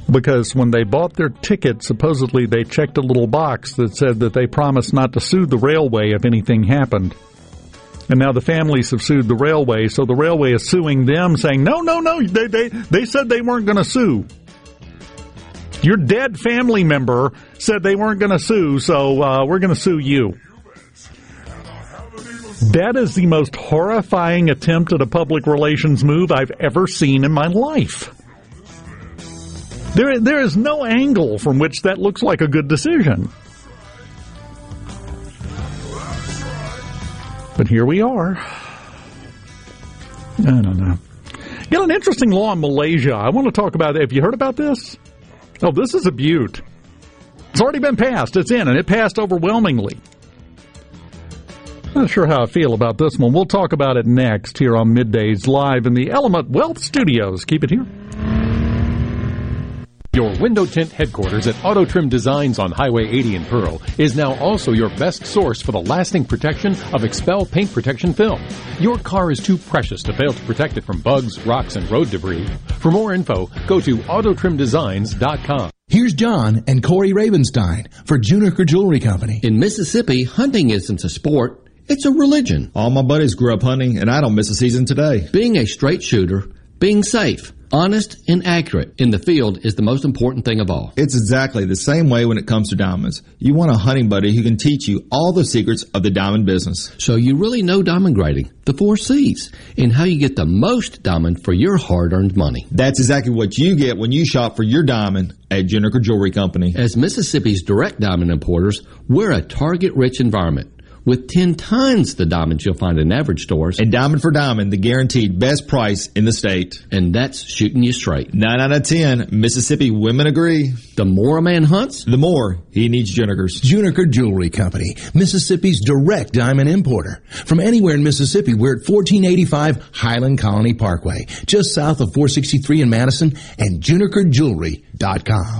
Because when they bought their ticket, supposedly they checked a little box that said that they promised not to sue the railway if anything happened. And now the families have sued the railway, so the railway is suing them, saying, no, no, no, they, they, they said they weren't going to sue. Your dead family member said they weren't going to sue, so uh, we're going to sue you. That is the most horrifying attempt at a public relations move I've ever seen in my life. There, there is no angle from which that looks like a good decision. But here we are. I don't know. Got an interesting law in Malaysia. I want to talk about. Have you heard about this? Oh, this is a butte. It's already been passed. It's in, and it passed overwhelmingly. Not sure how I feel about this one. We'll talk about it next here on Middays Live in the Element Wealth Studios. Keep it here. Your window tint headquarters at Auto Trim Designs on Highway 80 in Pearl is now also your best source for the lasting protection of XPEL paint protection film. Your car is too precious to fail to protect it from bugs, rocks, and road debris. For more info, go to autotrimdesigns.com. Here's John and Corey Ravenstein for Juniker Jewelry Company. In Mississippi, hunting isn't a sport, it's a religion. All my buddies grew up hunting, and I don't miss a season today. Being a straight shooter, being safe, honest, and accurate in the field is the most important thing of all. It's exactly the same way when it comes to diamonds. You want a hunting buddy who can teach you all the secrets of the diamond business. So you really know diamond grading, the four C's, and how you get the most diamond for your hard-earned money. That's exactly what you get when you shop for your diamond at Juniker Jewelry Company. As Mississippi's direct diamond importers, we're a target-rich environment with 10 times the diamonds you'll find in average stores. And diamond for diamond, the guaranteed best price in the state. And that's shooting you straight. 9 out of 10, Mississippi women agree. The more a man hunts, the more he needs Junikers. Juniker Jewelry Company, Mississippi's direct diamond importer. From anywhere in Mississippi, we're at 1485 Highland Colony Parkway, just south of 463 in Madison, and junikerjewelry.com.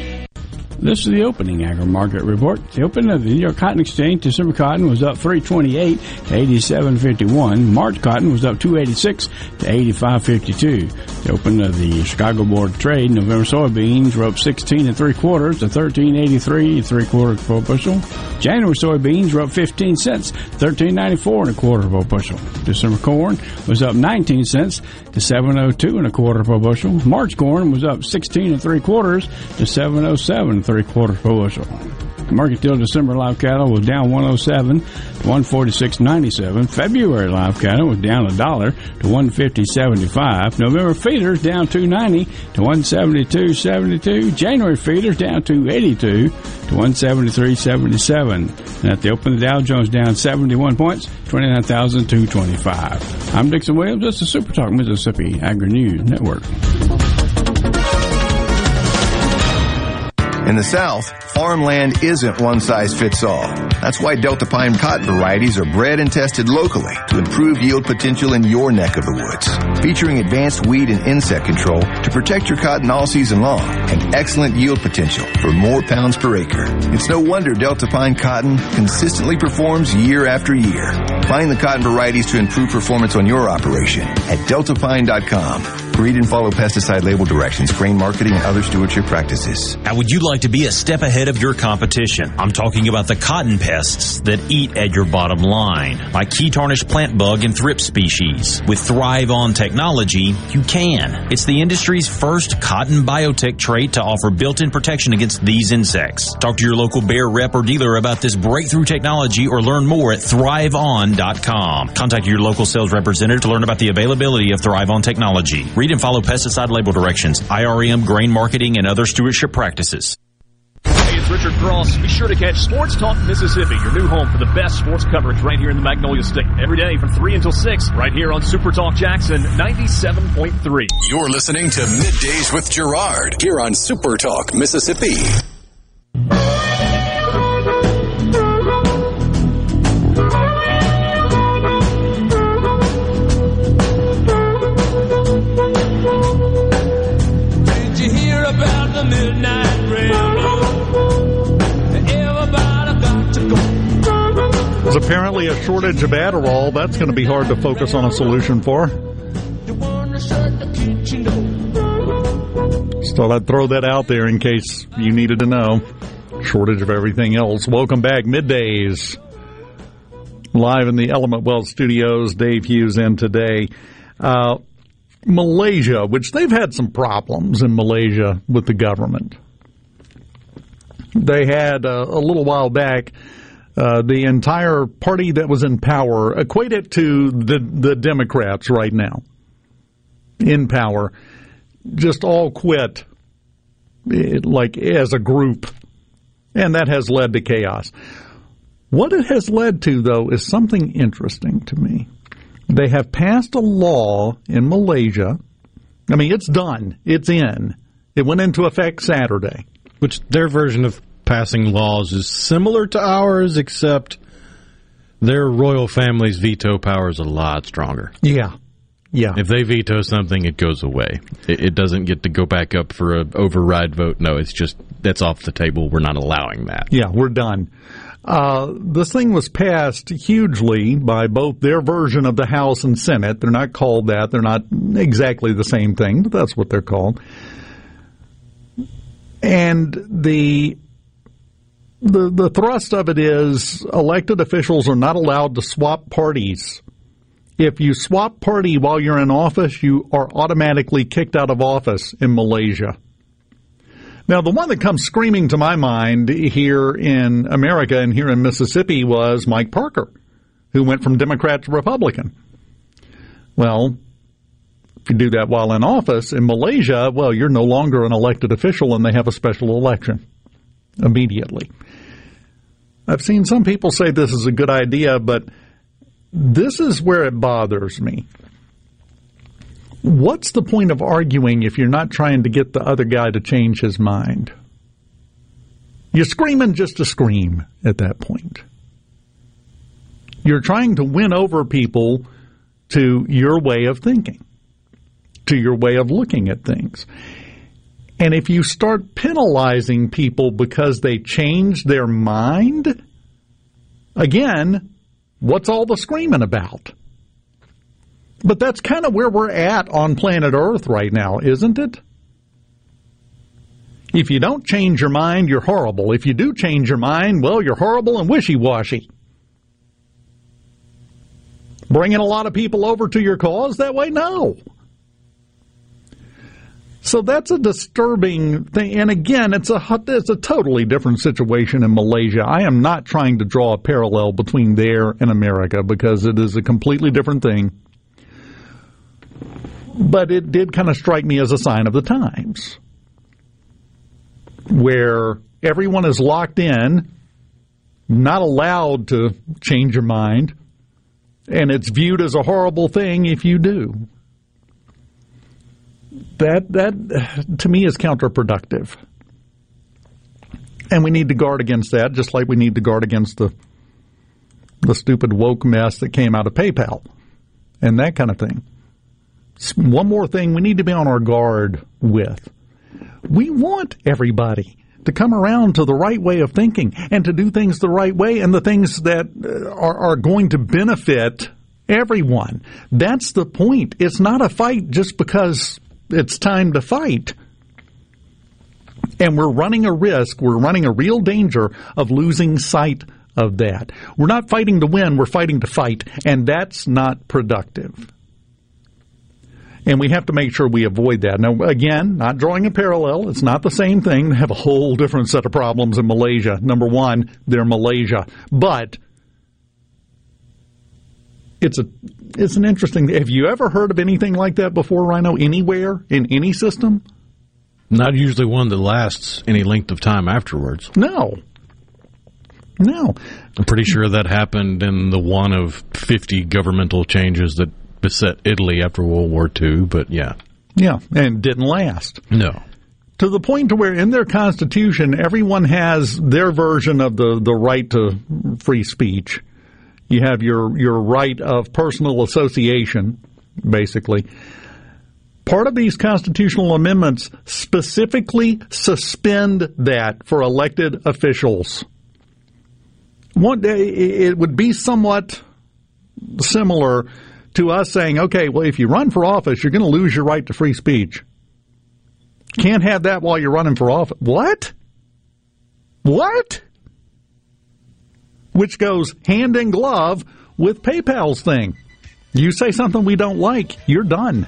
This is the opening agri market report. The opening of the New York Cotton Exchange, December cotton was up 328 to 87.51. March cotton was up 286 to 85.52. The opening of the Chicago Board of Trade, November soybeans were up 16 and three quarters to 13.83 and three quarters per bushel. January soybeans were up 15 cents, 13.94 and a quarter per bushel. December corn was up 19 cents to 7.02 and a quarter per bushel. March corn was up 16 and three quarters to 7.07 three quarters per bushel. Mercantile December live cattle was down 107 to 146.97. February live cattle was down a dollar to 150.75. November feeders down 290 to 172.72. January feeders down 282 to 173.77. And at the open, the Dow Jones down 71 points, 29,225. I'm Dixon Williams. This is Super Talk Mississippi Agri News Network. In the South, farmland isn't one size fits all. That's why Deltapine cotton varieties are bred and tested locally to improve yield potential in your neck of the woods. Featuring advanced weed and insect control to protect your cotton all season long and excellent yield potential for more pounds per acre. It's no wonder Deltapine cotton consistently performs year after year. Find the cotton varieties to improve performance on your operation at deltapine.com. Read and follow pesticide label directions, grain marketing, and other stewardship practices. How would you like to be a step ahead of your competition? I'm talking about the cotton pests that eat at your bottom line, like key tarnished plant bug and thrip species. With ThryvOn technology, you can. It's the industry's first cotton biotech trait to offer built-in protection against these insects. Talk to your local Bayer rep or dealer about this breakthrough technology or learn more at thriveon.com. Contact your local sales representative to learn about the availability of ThryvOn technology. Read and follow pesticide label directions, IRM, grain marketing, and other stewardship practices. Hey, it's Richard Cross. Be sure to catch Sports Talk Mississippi, your new home for the best sports coverage right here in the Magnolia State. Every day from 3 until 6, right here on Super Talk Jackson 97.3. You're listening to Middays with Gerard here on Super Talk, Mississippi. Apparently a shortage of Adderall. That's going to be hard to focus on a solution for. Thought I'd throw that out there in case you needed to know. Shortage of everything else. Welcome back, middays. Live in the Element Wealth Studios, Dave Hughes in today. Uh, Malaysia, which they've had some problems in Malaysia with the government. They had uh, a little while back uh, the entire party that was in power, equate it to the the Democrats right now in power, just all quit, eh, like as a group, and that has led to chaos. What it has led to, though, is something interesting to me. They have passed a law in Malaysia. I mean, it's done. It's in. It went into effect Saturday. Which their version of passing laws is similar to ours, except their royal family's veto power is a lot stronger. Yeah. Yeah. If they veto something, it goes away. It, it doesn't get to go back up for an override vote. No, it's just that's off the table. We're not allowing that. Yeah, we're done. Uh, this thing was passed hugely by both their version of the House and Senate. They're not called that. They're not exactly the same thing, but that's what they're called. And the the the thrust of it is elected officials are not allowed to swap parties. If you swap party while you're in office, you are automatically kicked out of office in Malaysia. Now, the one that comes screaming to my mind here in America and here in Mississippi was Mike Parker, who went from Democrat to Republican. Well, if you do that while in office in Malaysia, well, you're no longer an elected official and they have a special election. Immediately. I've seen some people say this is a good idea, but this is where it bothers me. What's the point of arguing if you're not trying to get the other guy to change his mind? You're screaming just to scream at that point. You're trying to win over people to your way of thinking, to your way of looking at things. And if you start penalizing people because they change their mind, again, what's all the screaming about? But that's kind of where we're at on planet Earth right now, isn't it? If you don't change your mind, you're horrible. If you do change your mind, well, you're horrible and wishy washy. Bringing a lot of people over to your cause that way? No. So that's a disturbing thing. And again, it's a it's a totally different situation in Malaysia. I am not trying to draw a parallel between there and America because it is a completely different thing. But it did kind of strike me as a sign of the times where everyone is locked in, not allowed to change your mind, and it's viewed as a horrible thing if you do. That that to me is counterproductive. And we need to guard against that just like we need to guard against the the stupid woke mess that came out of PayPal and that kind of thing. One more thing we need to be on our guard with. We want everybody to come around to the right way of thinking and to do things the right way and the things that uh, are, are going to benefit everyone. That's the point. It's not a fight just because it's time to fight. And we're running a risk, we're running a real danger of losing sight of that. We're not fighting to win, we're fighting to fight, and that's not productive. And we have to make sure we avoid that. Now, again, not drawing a parallel. It's not the same thing. They have a whole different set of problems in Malaysia. Number one, they're Malaysia. But it's a it's an interesting. Have you ever heard of anything like that before, Rhino? Anywhere in any system? Not usually one that lasts any length of time afterwards. No. No. I'm pretty sure that happened in the one of 50 governmental changes that beset Italy after World War II, but yeah. Yeah, and didn't last. No. To the point to where in their constitution everyone has their version of the, the right to free speech. You have your your right of personal association, basically. Part of these constitutional amendments specifically suspend that for elected officials. One day it would be somewhat similar to us saying, okay, well, if you run for office, you're going to lose your right to free speech. Can't have that while you're running for office. What? What? Which goes hand in glove with PayPal's thing. You say something we don't like, you're done.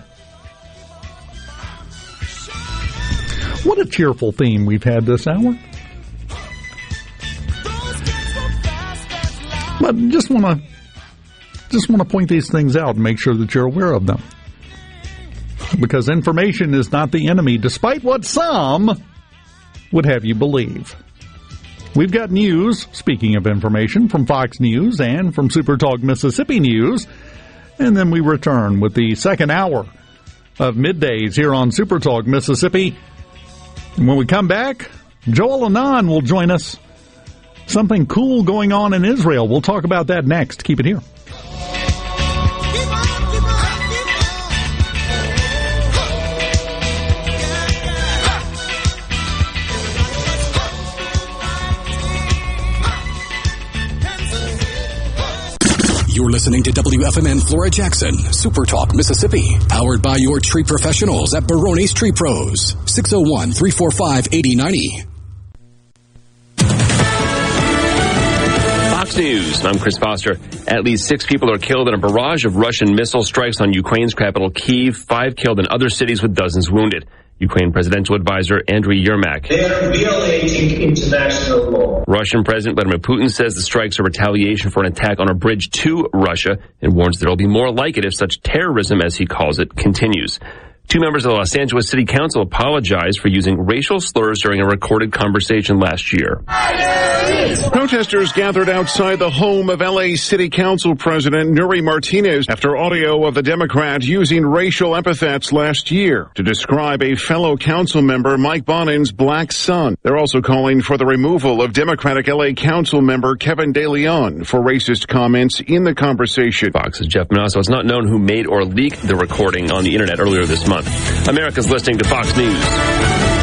What a cheerful theme we've had this hour. But just want to just want to point these things out and make sure that you're aware of them. Because information is not the enemy, despite what some would have you believe. We've got news, speaking of information, from Fox News and from Super Talk Mississippi News. And then we return with the second hour of middays here on Super Talk Mississippi. And when we come back, Joel Anand will join us. Something cool going on in Israel. We'll talk about that next. Keep it here. You're listening to WFMN Flora Jackson, Super Talk, Mississippi. Powered by your tree professionals at Barone's Tree Pros. 601 345 8090. Fox News. I'm Chris Foster. At least six people are killed in a barrage of Russian missile strikes on Ukraine's capital, Kiev. Five killed in other cities with dozens wounded. Ukraine presidential advisor Andriy Yermak. They're violating international law. Russian President Vladimir Putin says the strikes are retaliation for an attack on a bridge to Russia and warns there will be more like it if such terrorism, as he calls it, continues. Two members of the Los Angeles City Council apologized for using racial slurs during a recorded conversation last year. Protesters gathered outside the home of LA City Council President Nury Martinez after audio of the Democrat using racial epithets last year to describe a fellow council member, Mike Bonin's black son. They're also calling for the removal of Democratic LA Council member Kevin De Leon for racist comments in the conversation. Fox's Jeff Monosso. It's not known who made or leaked the recording on the internet earlier this month. America's listening to Fox News.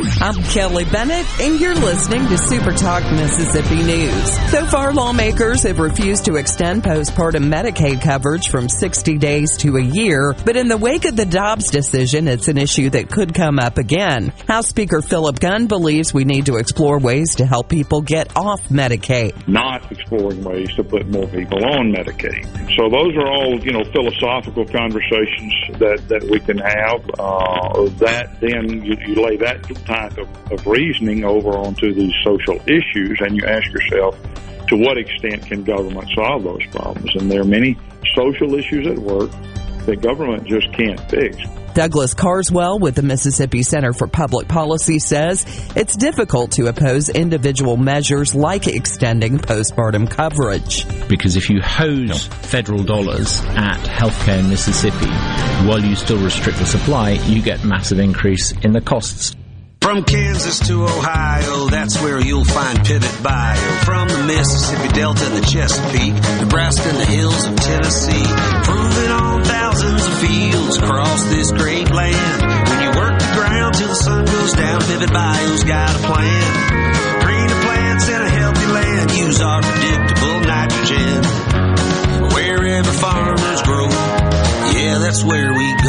I'm Kelly Bennett, and you're listening to Super Talk Mississippi News. So far, lawmakers have refused to extend postpartum Medicaid coverage from 60 days to a year, but in the wake of the Dobbs decision, it's an issue that could come up again. House Speaker Philip Gunn believes we need to explore ways to help people get off Medicaid. Not exploring ways to put more people on Medicaid. So those are all, you know, philosophical conversations that, that we can have. Uh, that then you, you lay that type of, of reasoning over onto these social issues and you ask yourself, to what extent can government solve those problems? And there are many social issues at work that government just can't fix. Douglas Carswell with the Mississippi Center for Public Policy says it's difficult to oppose individual measures like extending postpartum coverage. Because if you hose federal dollars at healthcare in Mississippi while you still restrict the supply, you get massive increase in the costs. From Kansas to Ohio, that's where you'll find Pivot Bio. From the Mississippi Delta and the Chesapeake, Nebraska and the hills of Tennessee, proving on thousands of fields across this great land. When you work the ground till the sun goes down, Pivot Bio's got a plan. Greener plants and a healthy land, use our predictable nitrogen. Wherever farmers grow, yeah, that's where we go.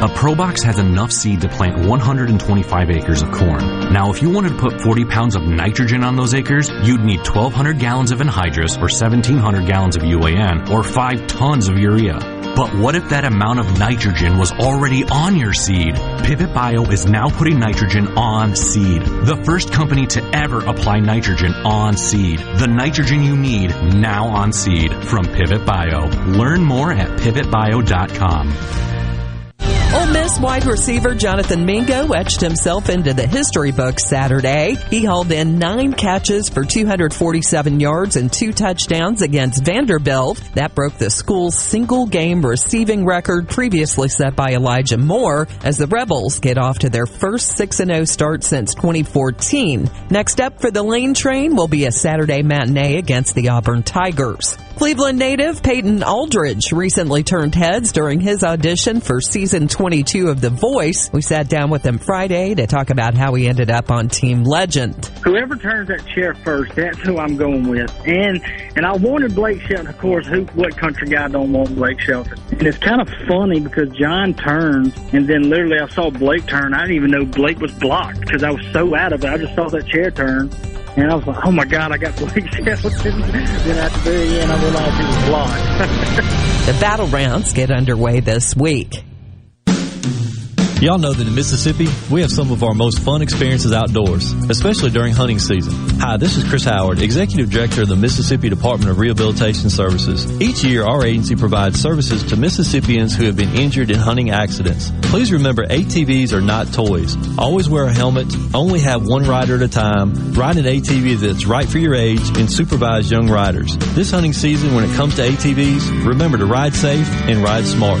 A ProBox has enough seed to plant 125 acres of corn. Now, if you wanted to put 40 pounds of nitrogen on those acres, you'd need 1,200 gallons of anhydrous or 1,700 gallons of UAN or 5 tons of urea. But what if that amount of nitrogen was already on your seed? Pivot Bio is now putting nitrogen on seed. The first company to ever apply nitrogen on seed. The nitrogen you need now on seed from Pivot Bio. Learn more at pivotbio.com. Ole Miss wide receiver Jonathan Mingo etched himself into the history books Saturday. He hauled in nine catches for 247 yards and two touchdowns against Vanderbilt. That broke the school's single game receiving record previously set by Elijah Moore as the Rebels get off to their first 6-0 start since 2014. Next up for the Lane Train will be a Saturday matinee against the Auburn Tigers. Cleveland native Peyton Aldridge recently turned heads during his audition for season 22 of The Voice. We sat down with him Friday to talk about how he ended up on Team Legend. Whoever turns that chair first, that's who I'm going with. And and I wanted Blake Shelton, of course. Who what country guy don't want Blake Shelton? And it's kind of funny because John turns, and then literally I saw Blake turn. I didn't even know Blake was blocked because I was so out of it. I just saw that chair turn. And I was like, oh my God, I got [LAUGHS] Blake Shelton. [LAUGHS] then at the very end, I realized he was blocked. [LAUGHS] The battle rounds get underway this week. Y'all know that in Mississippi, we have some of our most fun experiences outdoors, especially during hunting season. Hi, this is Chris Howard, Executive Director of the Mississippi Department of Rehabilitation Services. Each year, our agency provides services to Mississippians who have been injured in hunting accidents. Please remember, ATVs are not toys. Always wear a helmet, only have one rider at a time, ride an ATV that's right for your age, and supervise young riders. This hunting season, when it comes to ATVs, remember to ride safe and ride smart.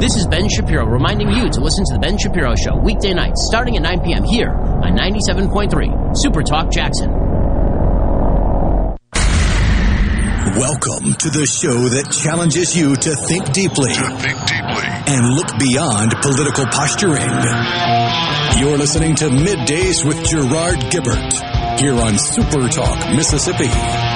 This is Ben Shapiro reminding you to listen to The Ben Shapiro Show weekday nights starting at 9 p.m. here on 97.3 Super Talk Jackson. Welcome to the show that challenges you to think deeply, to think deeply, and look beyond political posturing. You're listening to Middays with Gerard Gibert here on Super Talk Mississippi.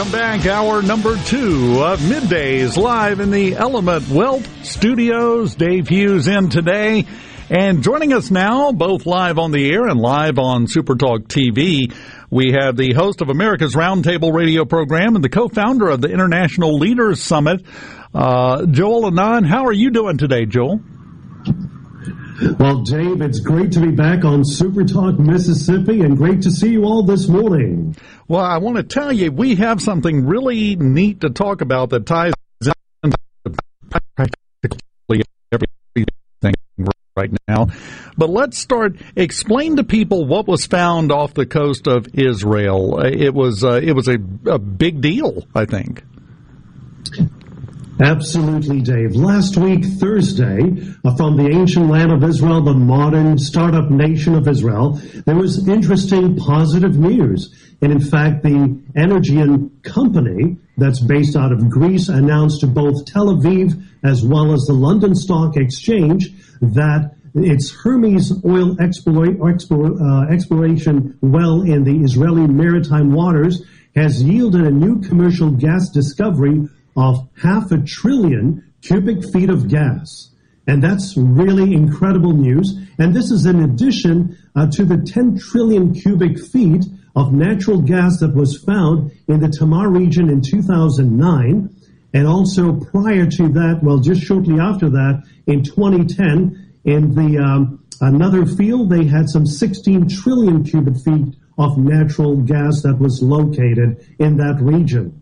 Welcome back. Hour number two of Middays live in the Element Wealth Studios. Dave Hughes in today. And joining us now, both live on the air and live on Supertalk TV, we have the host of America's Roundtable radio program and the co-founder of the International Leaders Summit, uh, Joel Anand. How are you doing today, Joel? Well, Dave, it's great to be back on Super Talk Mississippi and great to see you all this morning. Well, I want to tell you, we have something really neat to talk about that ties practically everything right now. But let's start. Explain to people what was found off the coast of Israel. It was uh, it was a, a big deal, I think. Absolutely, Dave. Last week, Thursday, uh, from the ancient land of Israel, the modern startup nation of Israel, there was interesting positive news. And in fact, the Energean company that's based out of Greece announced to both Tel Aviv as well as the London Stock Exchange that its Hermes oil explore, explore, uh, exploration well in the Israeli maritime waters has yielded a new commercial gas discovery of half a trillion cubic feet of gas. And that's really incredible news. And this is in addition uh, to the 10 trillion cubic feet of natural gas that was found in the Tamar region in 2009. And also prior to that, well, just shortly after that, in 2010, in the um, another field, they had some 16 trillion cubic feet of natural gas that was located in that region.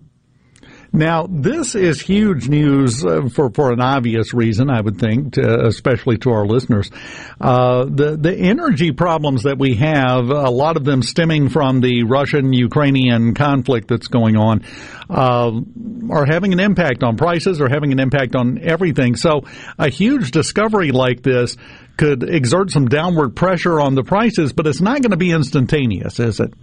Now, this is huge news uh, for, for an obvious reason, I would think, to, especially to our listeners. Uh, the, the energy problems that we have, a lot of them stemming from the Russian Ukrainian conflict that's going on, uh, are having an impact on prices, are having an impact on everything. So, a huge discovery like this could exert some downward pressure on the prices, but it's not going to be instantaneous, is it?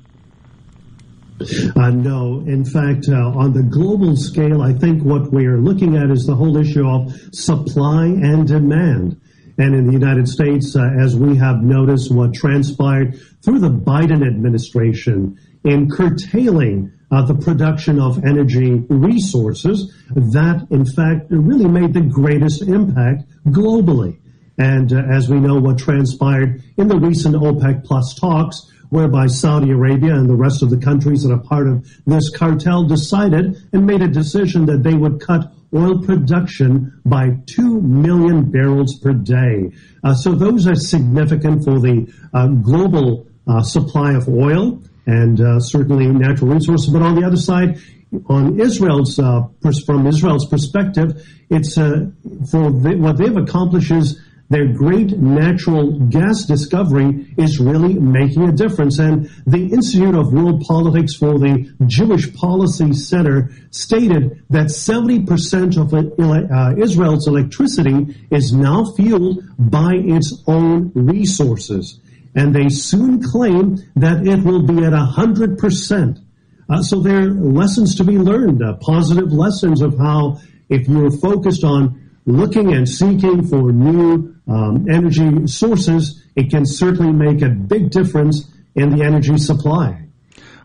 Uh, no, in fact, uh, on the global scale, I think what we are looking at is the whole issue of supply and demand. And in the United States, uh, as we have noticed what transpired through the Biden administration in curtailing uh, the production of energy resources, that in fact really made the greatest impact globally. And uh, as we know what transpired in the recent OPEC plus talks, whereby Saudi Arabia and the rest of the countries that are part of this cartel decided and made a decision that they would cut oil production by 2 million barrels per day. Uh, so those are significant for the uh, global uh, supply of oil and uh, certainly natural resources. But on the other side, on Israel's uh, from Israel's perspective, it's uh, for the, what they've accomplished is their great natural gas discovery is really making a difference. And the Institute of World Politics for the Jewish Policy Center stated that 70% of uh, Israel's electricity is now fueled by its own resources. and they soon claim that it will be at 100%. Uh, so there are lessons to be learned, uh, positive lessons of how if you're focused on looking and seeking for new um, energy sources, it can certainly make a big difference in the energy supply.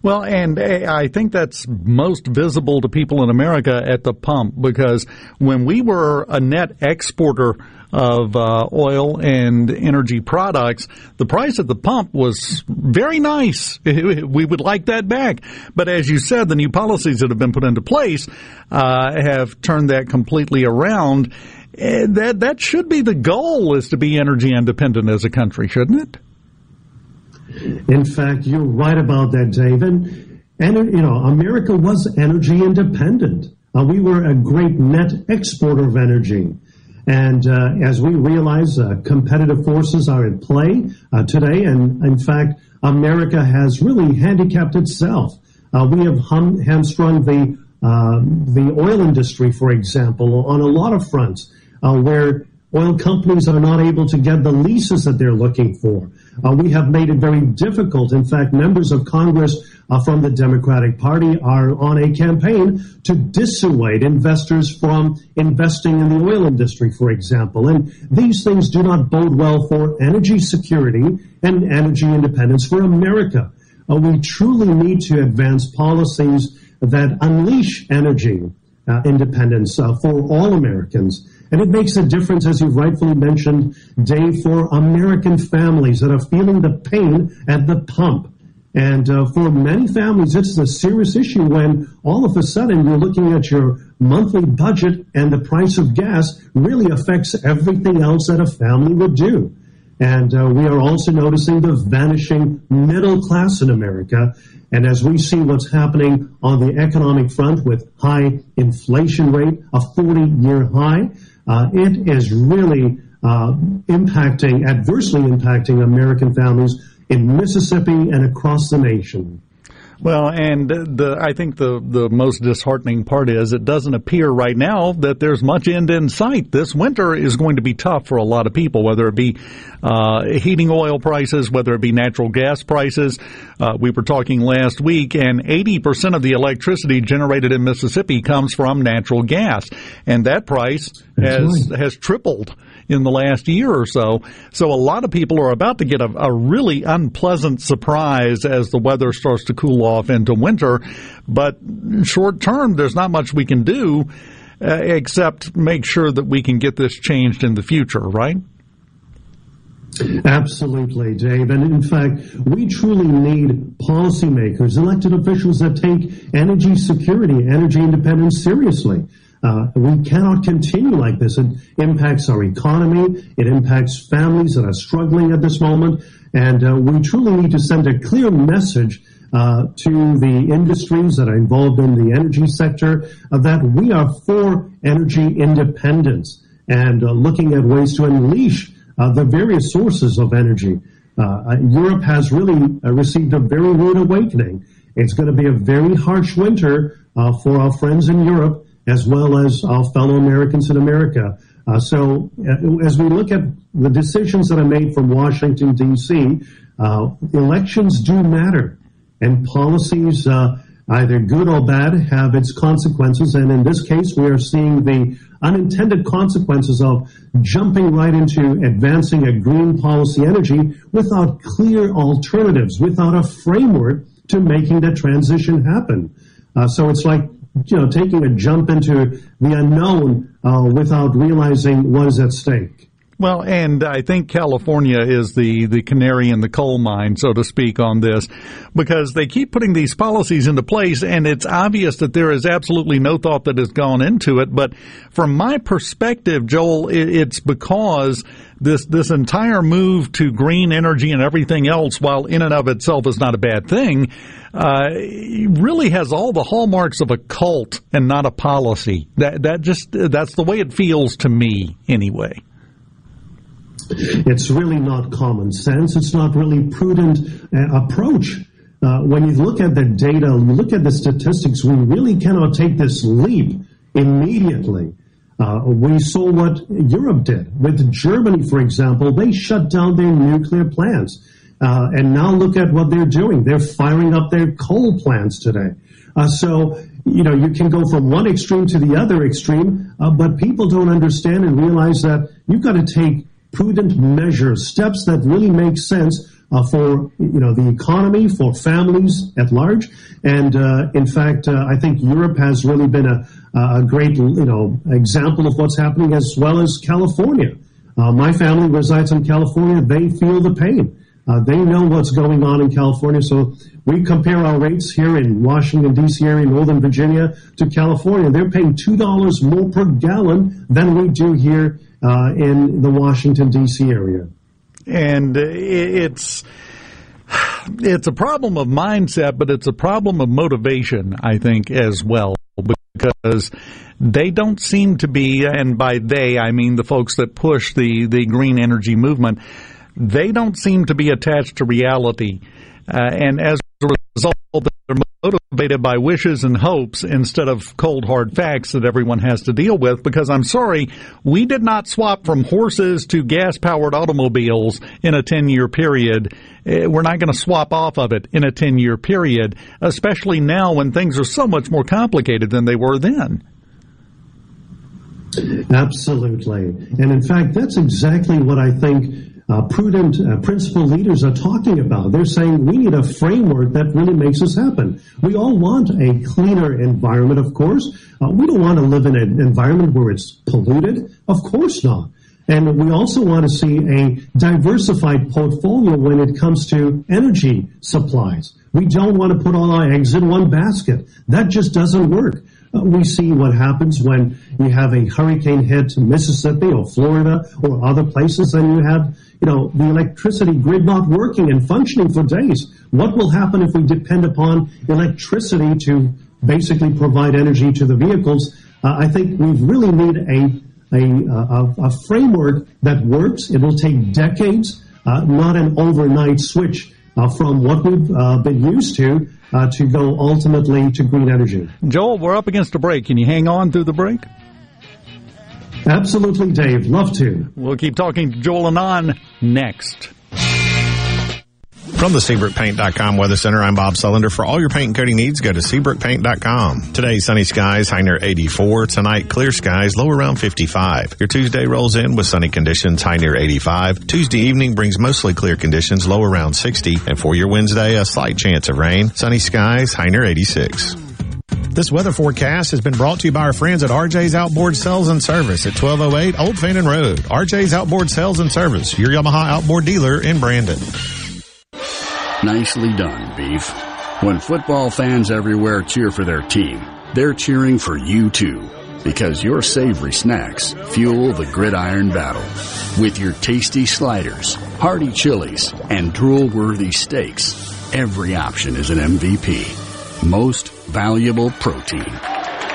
Well, and I think that's most visible to people in America at the pump because when we were a net exporter of uh, oil and energy products, the price at the pump was very nice. [LAUGHS] We would like that back. But as you said, the new policies that have been put into place uh, have turned that completely around. And that that should be the goal is to be energy independent as a country, shouldn't it? In fact, you're right about that, Dave. And, and you know, America was energy independent. Uh, we were a great net exporter of energy. And uh, as we realize uh, competitive forces are at play uh, today, and in fact, America has really handicapped itself. Uh, we have hum- hamstrung the um, the oil industry, for example, on a lot of fronts, uh, where oil companies are not able to get the leases that they're looking for. Uh, we have made it very difficult. In fact, members of Congress uh, from the Democratic Party are on a campaign to dissuade investors from investing in the oil industry, for example. And these things do not bode well for energy security and energy independence for America. Uh, we truly need to advance policies that unleash energy uh, independence uh, for all Americans. And it makes a difference, as you rightfully mentioned, Dave, for American families that are feeling the pain at the pump. And uh, for many families, it's a serious issue when all of a sudden you're looking at your monthly budget and the price of gas really affects everything else that a family would do. And uh, we are also noticing the vanishing middle class in America. And as we see what's happening on the economic front with high inflation rate, a 40 year high, it is really uh, impacting, adversely impacting American families in Mississippi and across the nation. Well, and the I think the the most disheartening part is it doesn't appear right now that there's much end in sight. This winter is going to be tough for a lot of people, whether it be uh, heating oil prices, whether it be natural gas prices. Uh, we were talking last week, and 80% of the electricity generated in Mississippi comes from natural gas, and that price has right. has tripled in the last year or so. So a lot of people are about to get a, a really unpleasant surprise as the weather starts to cool off into winter. But short term, there's not much we can do uh, except make sure that we can get this changed in the future, right? Absolutely, Dave. And in fact, we truly need policymakers, elected officials that take energy security, energy independence seriously. Uh, we cannot continue like this. It impacts our economy. It impacts families that are struggling at this moment. And uh, we truly need to send a clear message uh, to the industries that are involved in the energy sector uh, that we are for energy independence and uh, looking at ways to unleash uh, the various sources of energy. Europe has really received a very rude awakening. It's going to be a very harsh winter for our friends in Europe as well as our fellow Americans in America. Uh, so uh, as we look at the decisions that are made from Washington, D.C., uh, elections do matter, and policies, uh, either good or bad, have its consequences. And in this case, we are seeing the unintended consequences of jumping right into advancing a green policy energy without clear alternatives, without a framework to making that transition happen. Uh, so it's like you know, taking a jump into the unknown uh, without realizing what is at stake. Well, and I think California is the, the canary in the coal mine, so to speak, on this, because they keep putting these policies into place, and it's obvious that there is absolutely no thought that has gone into it. But from my perspective, Joel, it's because this this entire move to green energy and everything else, while in and of itself is not a bad thing, uh, really has all the hallmarks of a cult and not a policy. That that just that's the way it feels to me, anyway. It's really not common sense. It's not really prudent uh, approach. Uh, when you look at the data, you look at the statistics, we really cannot take this leap immediately. Uh, we saw what Europe did with Germany, for example. They shut down their nuclear plants. Uh, and now look at what they're doing. They're firing up their coal plants today. Uh, so, you know, you can go from one extreme to the other extreme, uh, but people don't understand and realize that you've got to take prudent measures, steps that really make sense uh, for you know the economy, for families at large, and uh, in fact, uh, I think Europe has really been a, a great you know example of what's happening, as well as California. Uh, my family resides in California; they feel the pain. Uh, they know what's going on in California, so we compare our rates here in Washington D.C. area, Northern Virginia, to California. They're paying two dollars more per gallon than we do here uh, in the Washington D.C. area and it's it's a problem of mindset, but it's a problem of motivation, I think, as well, because they don't seem to be, and by they I mean the folks that push the the green energy movement, they don't seem to be attached to reality, uh, and as a result, motivated by wishes and hopes instead of cold hard facts that everyone has to deal with because I'm sorry, we did not swap from horses to gas powered automobiles in a 10 year period. Eh, we're not going to swap off of it in a 10 year period, especially now when things are so much more complicated than they were then. Absolutely. And in fact, that's exactly what I think uh, prudent uh, principal leaders are talking about. They're saying we need a framework that really makes this happen. We all want a cleaner environment, of course. Uh, we don't want to live in an environment where it's polluted. Of course not. And we also want to see a diversified portfolio when it comes to energy supplies. We don't want to put all our eggs in one basket. That just doesn't work. Uh, we see what happens when you have a hurricane hit Mississippi or Florida or other places and you have, you know, the electricity grid not working and functioning for days. What will happen if we depend upon electricity to basically provide energy to the vehicles? Uh, I think we really need a, a, a, a, framework that works. It will take decades, uh, not an overnight switch uh, from what we've uh, been used to uh, to go ultimately to green energy. Joel, we're up against a break. Can you hang on through the break? Absolutely, Dave. Love to. We'll keep talking to Joel Anand next. From the SeabrookPaint.com Weather Center, I'm Bob Sullender. For all your paint and coating needs, go to SeabrookPaint.com. Today, sunny skies, high near 84. Tonight, clear skies, low around 55. Your Tuesday rolls in with sunny conditions, high near 85. Tuesday evening brings mostly clear conditions, low around 60. And for your Wednesday, a slight chance of rain, sunny skies, high near 86. This weather forecast has been brought to you by our friends at RJ's Outboard Sales and Service at 1208 Old Fannin Road. RJ's Outboard Sales and Service, your Yamaha outboard dealer in Brandon. Nicely done, Beef. When football fans everywhere cheer for their team, they're cheering for you too. Because your savory snacks fuel the gridiron battle. With your tasty sliders, hearty chilies, and drool-worthy steaks, every option is an MVP. Most valuable protein.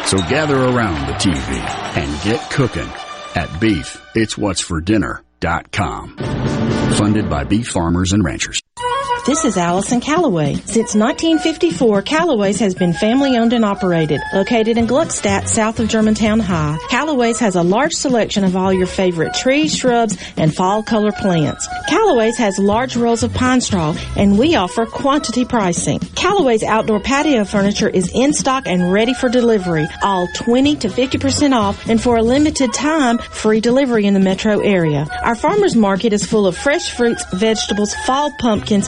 So gather around the TV and get cooking at Beef, It's What's for Dinner.com. Funded by beef farmers and ranchers. This is Allison Callaway. Since 1954, Callaway's has been family owned and operated. Located in Gluckstadt, south of Germantown High, Callaway's has a large selection of all your favorite trees, shrubs, and fall color plants. Callaway's has large rolls of pine straw, and we offer quantity pricing. Callaway's outdoor patio furniture is in stock and ready for delivery, all 20 to 50% off, and for a limited time, free delivery in the metro area. Our farmers market is full of fresh fruits, vegetables, fall pumpkins,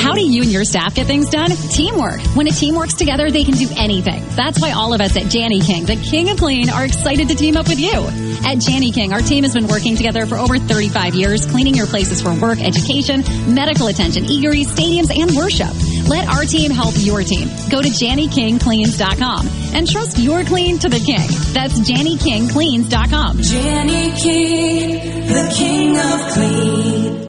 How do you and your staff get things done? Teamwork. When a team works together, they can do anything. That's why all of us at Jani-King, the king of clean, are excited to team up with you. At Jani-King, our team has been working together for over 35 years, cleaning your places for work, education, medical attention, eateries, stadiums, and worship. Let our team help your team. Go to JaniKingCleans.com and trust your clean to the king. That's JaniKingCleans.com. Jenny King, the king of clean.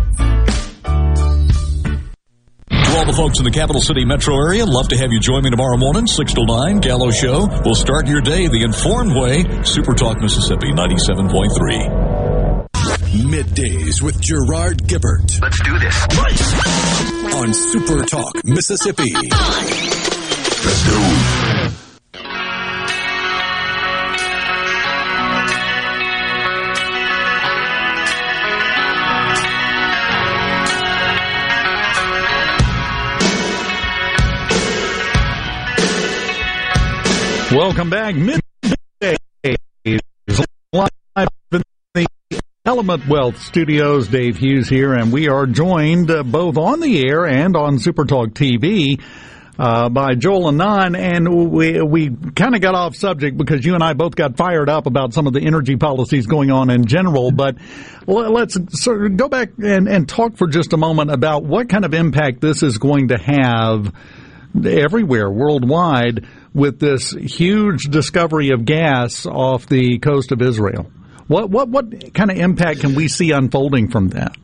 To all the folks in the capital city metro area, love to have you join me tomorrow morning, 6 to 9, Gallo Show. We'll start your day the informed way. Super Talk Mississippi 97.3. Middays with Gerard Gibert. Let's do this. On Super Talk Mississippi. [LAUGHS] Let's go. Welcome back. Midday live in the Element Wealth Studios. Dave Hughes here, and we are joined uh, both on the air and on Supertalk TV. Uh, by Joel Anand, and we we kind of got off subject because you and I both got fired up about some of the energy policies going on in general. But let's sort of go back and, and talk for just a moment about what kind of impact this is going to have everywhere worldwide with this huge discovery of gas off the coast of Israel. What what what kind of impact can we see unfolding from that?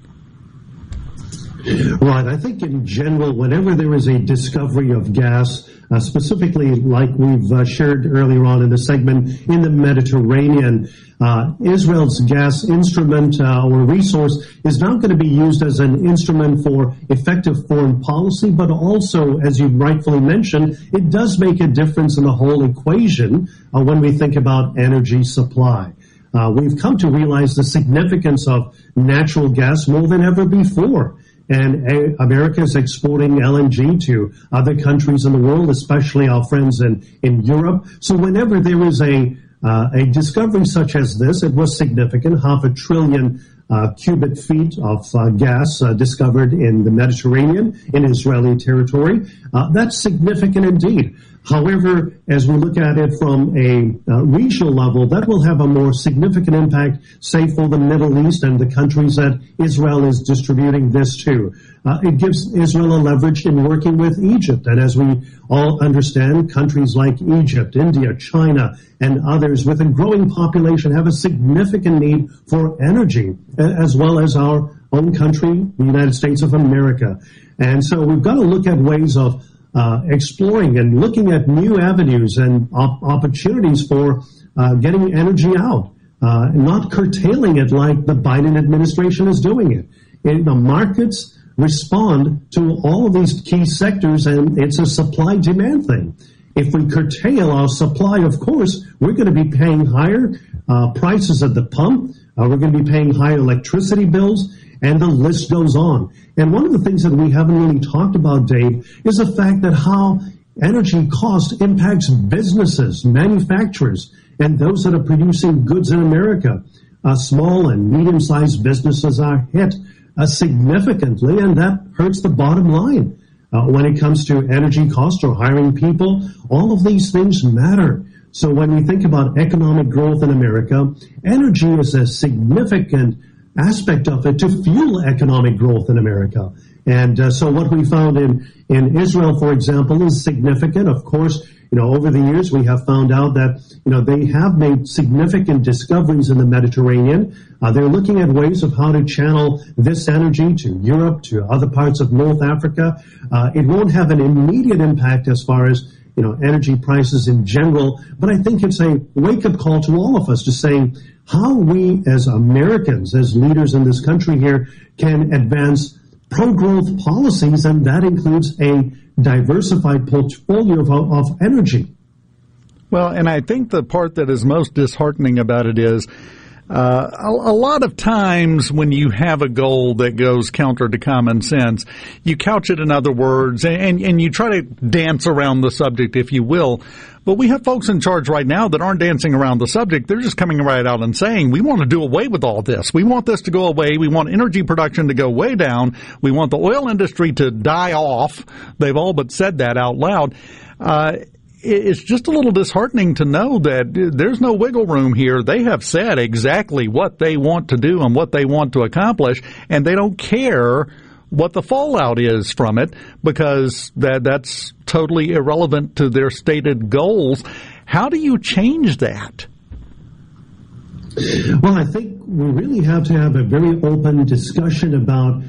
Right. I think in general, whenever there is a discovery of gas, uh, specifically like we've uh, shared earlier on in the segment in the Mediterranean, uh, Israel's gas instrument uh, or resource is not going to be used as an instrument for effective foreign policy, but also, as you rightfully mentioned, it does make a difference in the whole equation uh, when we think about energy supply. Uh, we've come to realize the significance of natural gas more than ever before and America is exporting LNG to other countries in the world, especially our friends in, in Europe. So whenever there is a uh, a discovery such as this, it was significant, half a trillion uh, cubic feet of uh, gas uh, discovered in the Mediterranean in Israeli territory. Uh, that's significant indeed. However, as we look at it from a uh, regional level, that will have a more significant impact, say, for the Middle East and the countries that Israel is distributing this to. Uh, it gives Israel a leverage in working with Egypt. And as we all understand, countries like Egypt, India, China, and others with a growing population have a significant need for energy, as well as our own country, the United States of America. And so we've got to look at ways of uh, exploring and looking at new avenues and op- opportunities for uh, getting energy out, uh, not curtailing it like the Biden administration is doing it. The markets respond to all of these key sectors, and it's a supply demand thing. If we curtail our supply, of course, we're going to be paying higher uh, prices at the pump. Uh, we're going to be paying higher electricity bills and the list goes on. And one of the things that we haven't really talked about, Dave, is the fact that how energy cost impacts businesses, manufacturers, and those that are producing goods in America. Uh, small and medium-sized businesses are hit uh, significantly, and that hurts the bottom line. Uh, when it comes to energy cost or hiring people, all of these things matter. So when we think about economic growth in America, energy is a significant aspect of it to fuel economic growth in America. And uh, so what we found in, in Israel, for example, is significant. Of course, you know, over the years we have found out that, you know, they have made significant discoveries in the Mediterranean. Uh, they're looking at ways of how to channel this energy to Europe, to other parts of North Africa. Uh, it won't have an immediate impact as far as, you know, energy prices in general, but I think it's a wake-up call to all of us to say, how we as Americans, as leaders in this country here, can advance pro-growth policies, and that includes a diversified portfolio of, of energy. Well, and I think the part that is most disheartening about it is Uh, a, a, lot of times when you have a goal that goes counter to common sense, you couch it in other words and, and you try to dance around the subject, if you will. But we have folks in charge right now that aren't dancing around the subject. They're just coming right out and saying, we want to do away with all this. We want this to go away. We want energy production to go way down. We want the oil industry to die off. They've all but said that out loud. Uh, it's just a little disheartening to know that there's no wiggle room here. They have said exactly what they want to do and what they want to accomplish, and they don't care what the fallout is from it because that that's totally irrelevant to their stated goals. How do you change that? Well, I think we really have to have a very open discussion about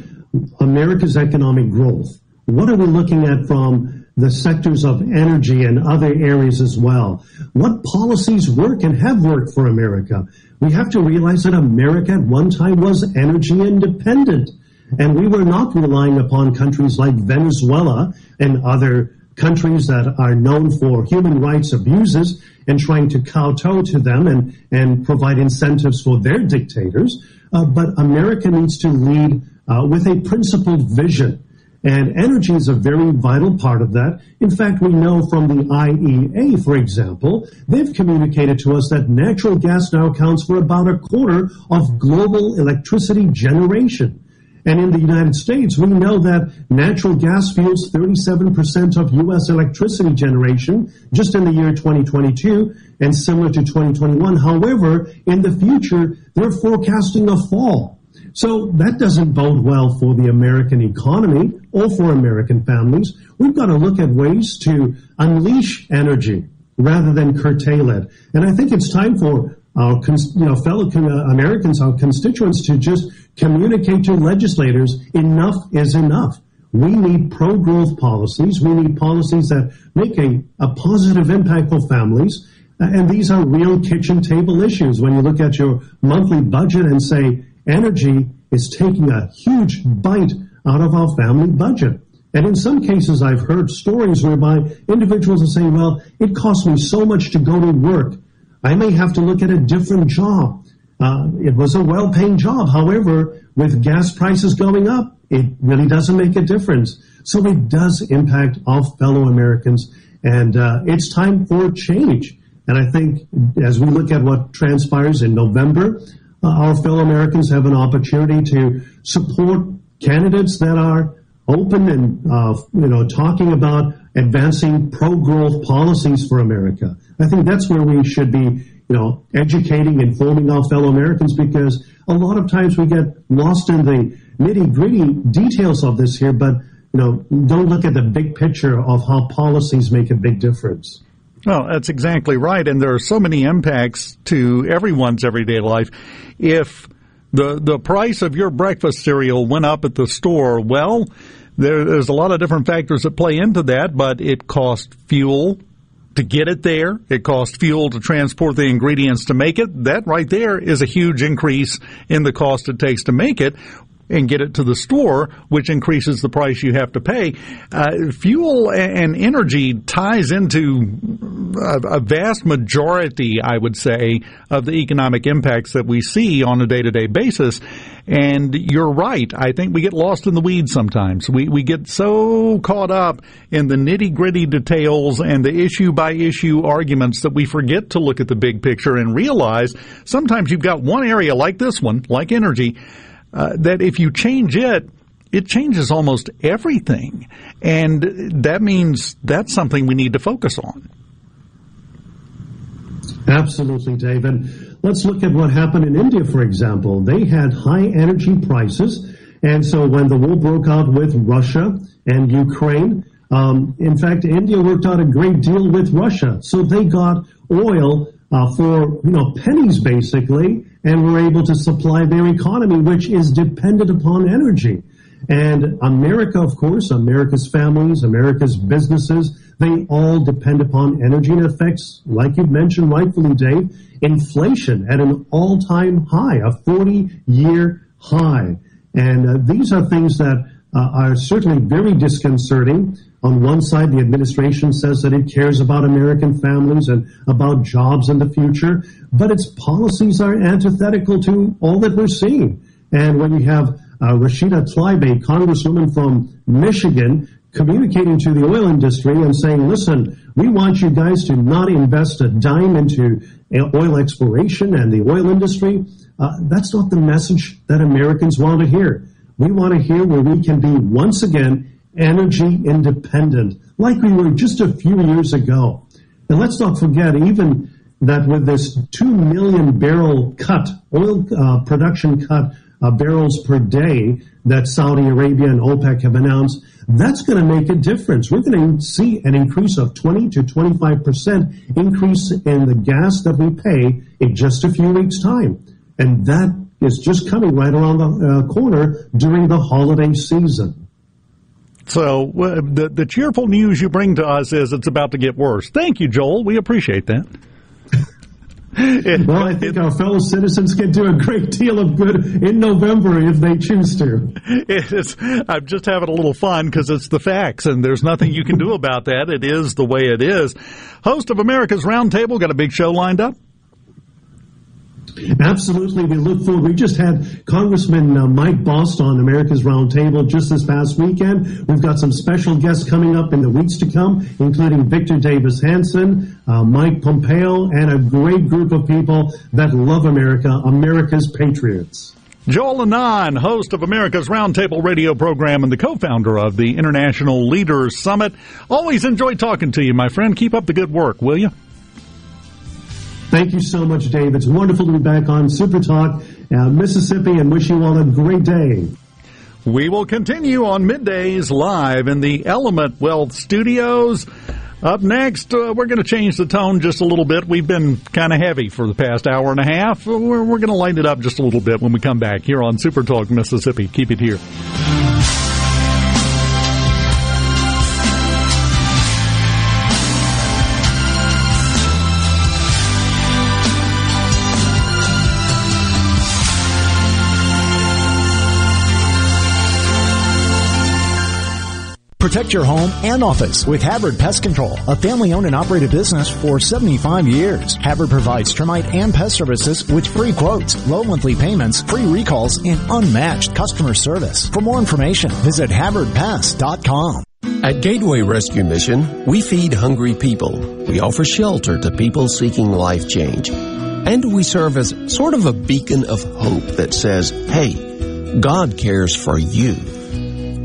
America's economic growth. What are we looking at from the sectors of energy and other areas as well. What policies work and have worked for America? We have to realize that America at one time was energy independent. And we were not relying upon countries like Venezuela and other countries that are known for human rights abuses and trying to kowtow to them and, and provide incentives for their dictators. Uh, but America needs to lead uh, with a principled vision and energy is a very vital part of that. In fact, we know from the IEA, for example, they've communicated to us that natural gas now accounts for about a quarter of global electricity generation. And in the United States, we know that natural gas fuels 37% of U.S. electricity generation just in the year 2022 and similar to 2021. However, in the future, they're forecasting a fall so that doesn't bode well for the American economy or for American families. We've got to look at ways to unleash energy rather than curtail it. And I think it's time for our you know, fellow uh, Americans, our constituents, to just communicate to legislators enough is enough. We need pro growth policies. We need policies that make a, a positive impact for families. And these are real kitchen table issues. When you look at your monthly budget and say, energy is taking a huge bite out of our family budget. And in some cases, I've heard stories whereby individuals are saying, well, it costs me so much to go to work. I may have to look at a different job. Uh, it was a well paying job. However, with gas prices going up, it really doesn't make a difference. So it does impact our fellow Americans. And uh, it's time for change. And I think as we look at what transpires in November, our fellow Americans have an opportunity to support candidates that are open and uh, you know talking about advancing pro-growth policies for America. I think that's where we should be, you know, educating, and informing our fellow Americans because a lot of times we get lost in the nitty-gritty details of this here, but you know, don't look at the big picture of how policies make a big difference. Well, that's exactly right. And there are so many impacts to everyone's everyday life. If the, the price of your breakfast cereal went up at the store, well, there, there's a lot of different factors that play into that, but it costs fuel to get it there. It costs fuel to transport the ingredients to make it. That right there is a huge increase in the cost it takes to make it and get it to the store, which increases the price you have to pay. Uh, fuel and energy ties into a, a, vast majority, I would say, of the economic impacts that we see on a day to day basis. And you're right. I think we get lost in the weeds sometimes. We, we get so caught up in the nitty gritty details and the issue by issue arguments that we forget to look at the big picture and realize sometimes you've got one area like this one, like energy, uh, that if you change it, it changes almost everything. And that means that's something we need to focus on. Absolutely, David. Let's look at what happened in India, for example. They had high energy prices. And so when the war broke out with Russia and Ukraine, um, in fact, India worked out a great deal with Russia. So they got oil uh, for you know pennies basically, and were able to supply their economy, which is dependent upon energy. And America, of course, America's families, America's businesses, they all depend upon energy and affects, like you mentioned rightfully, Dave, inflation at an all-time high, a 40-year high. And uh, these are things that uh, are certainly very disconcerting. On one side, the administration says that it cares about American families and about jobs in the future, but its policies are antithetical to all that we're seeing. And when you have uh, Rashida Tlaib, a congresswoman from Michigan, communicating to the oil industry and saying, listen, we want you guys to not invest a dime into oil exploration and the oil industry. Uh, that's not the message that Americans want to hear. We want to hear where we can be once again energy independent, like we were just a few years ago. And let's not forget, even that with this 2 million barrel cut, oil uh, production cut uh, barrels per day that Saudi Arabia and OPEC have announced, that's going to make a difference. We're going to see an increase of 20 to 25% increase in the gas that we pay in just a few weeks' time. And that is just coming right around the uh, corner during the holiday season. So uh, the the cheerful news you bring to us is it's about to get worse. Thank you, Joel. We appreciate that. It, [LAUGHS] well, I think it, our fellow citizens can do a great deal of good in November if they choose to. [LAUGHS] It's, I'm just having a little fun because it's the facts, and there's nothing you can do about that. It is the way it is. Host of America's Roundtable got a big show lined up. Absolutely. We look forward. We just had Congressman uh, Mike Bost on America's Roundtable just this past weekend. We've got some special guests coming up in the weeks to come, including Victor Davis Hanson, uh, Mike Pompeo, and a great group of people that love America, America's Patriots. Joel Anand, host of America's Roundtable radio program and the co-founder of the International Leaders Summit. Always enjoy talking to you, my friend. Keep up the good work, will you? Thank you so much, Dave. It's wonderful to be back on Super Talk, uh, Mississippi, and wish you all a great day. We will continue on middays live in the Element Wealth Studios. Up next, uh, we're going to change the tone just a little bit. We've been kind of heavy for the past hour and a half. We're, we're going to lighten it up just a little bit when we come back here on Super Talk Mississippi. Keep it here. Protect your home and office with Havard Pest Control, a family owned and operated business for 75 years. Havard provides termite and pest services with free quotes, low monthly payments, free recalls, and unmatched customer service. For more information, visit HavardPest.com. At Gateway Rescue Mission, we feed hungry people. We offer shelter to people seeking life change. And we serve as sort of a beacon of hope that says, hey, God cares for you.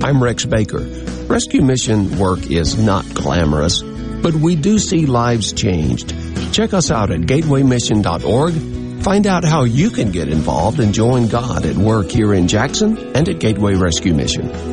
I'm Rex Baker. Rescue mission work is not glamorous, but we do see lives changed. Check us out at gatewaymission.org. Find out how you can get involved and join God at work here in Jackson and at Gateway Rescue Mission.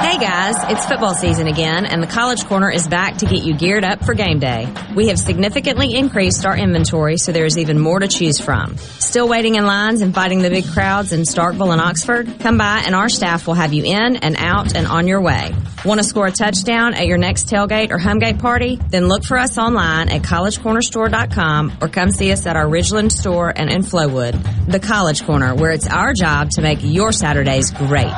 Hey guys, it's football season again, and the College Corner is back to get you geared up for game day. We have significantly increased our inventory, so there is even more to choose from. Still waiting in lines and fighting the big crowds in Starkville and Oxford? Come by, and our staff will have you in and out and on your way. Want to score a touchdown at your next tailgate or homegate party? Then look for us online at collegecornerstore.com or come see us at our Ridgeland store and in Flowood. The College Corner, where it's our job to make your Saturdays great.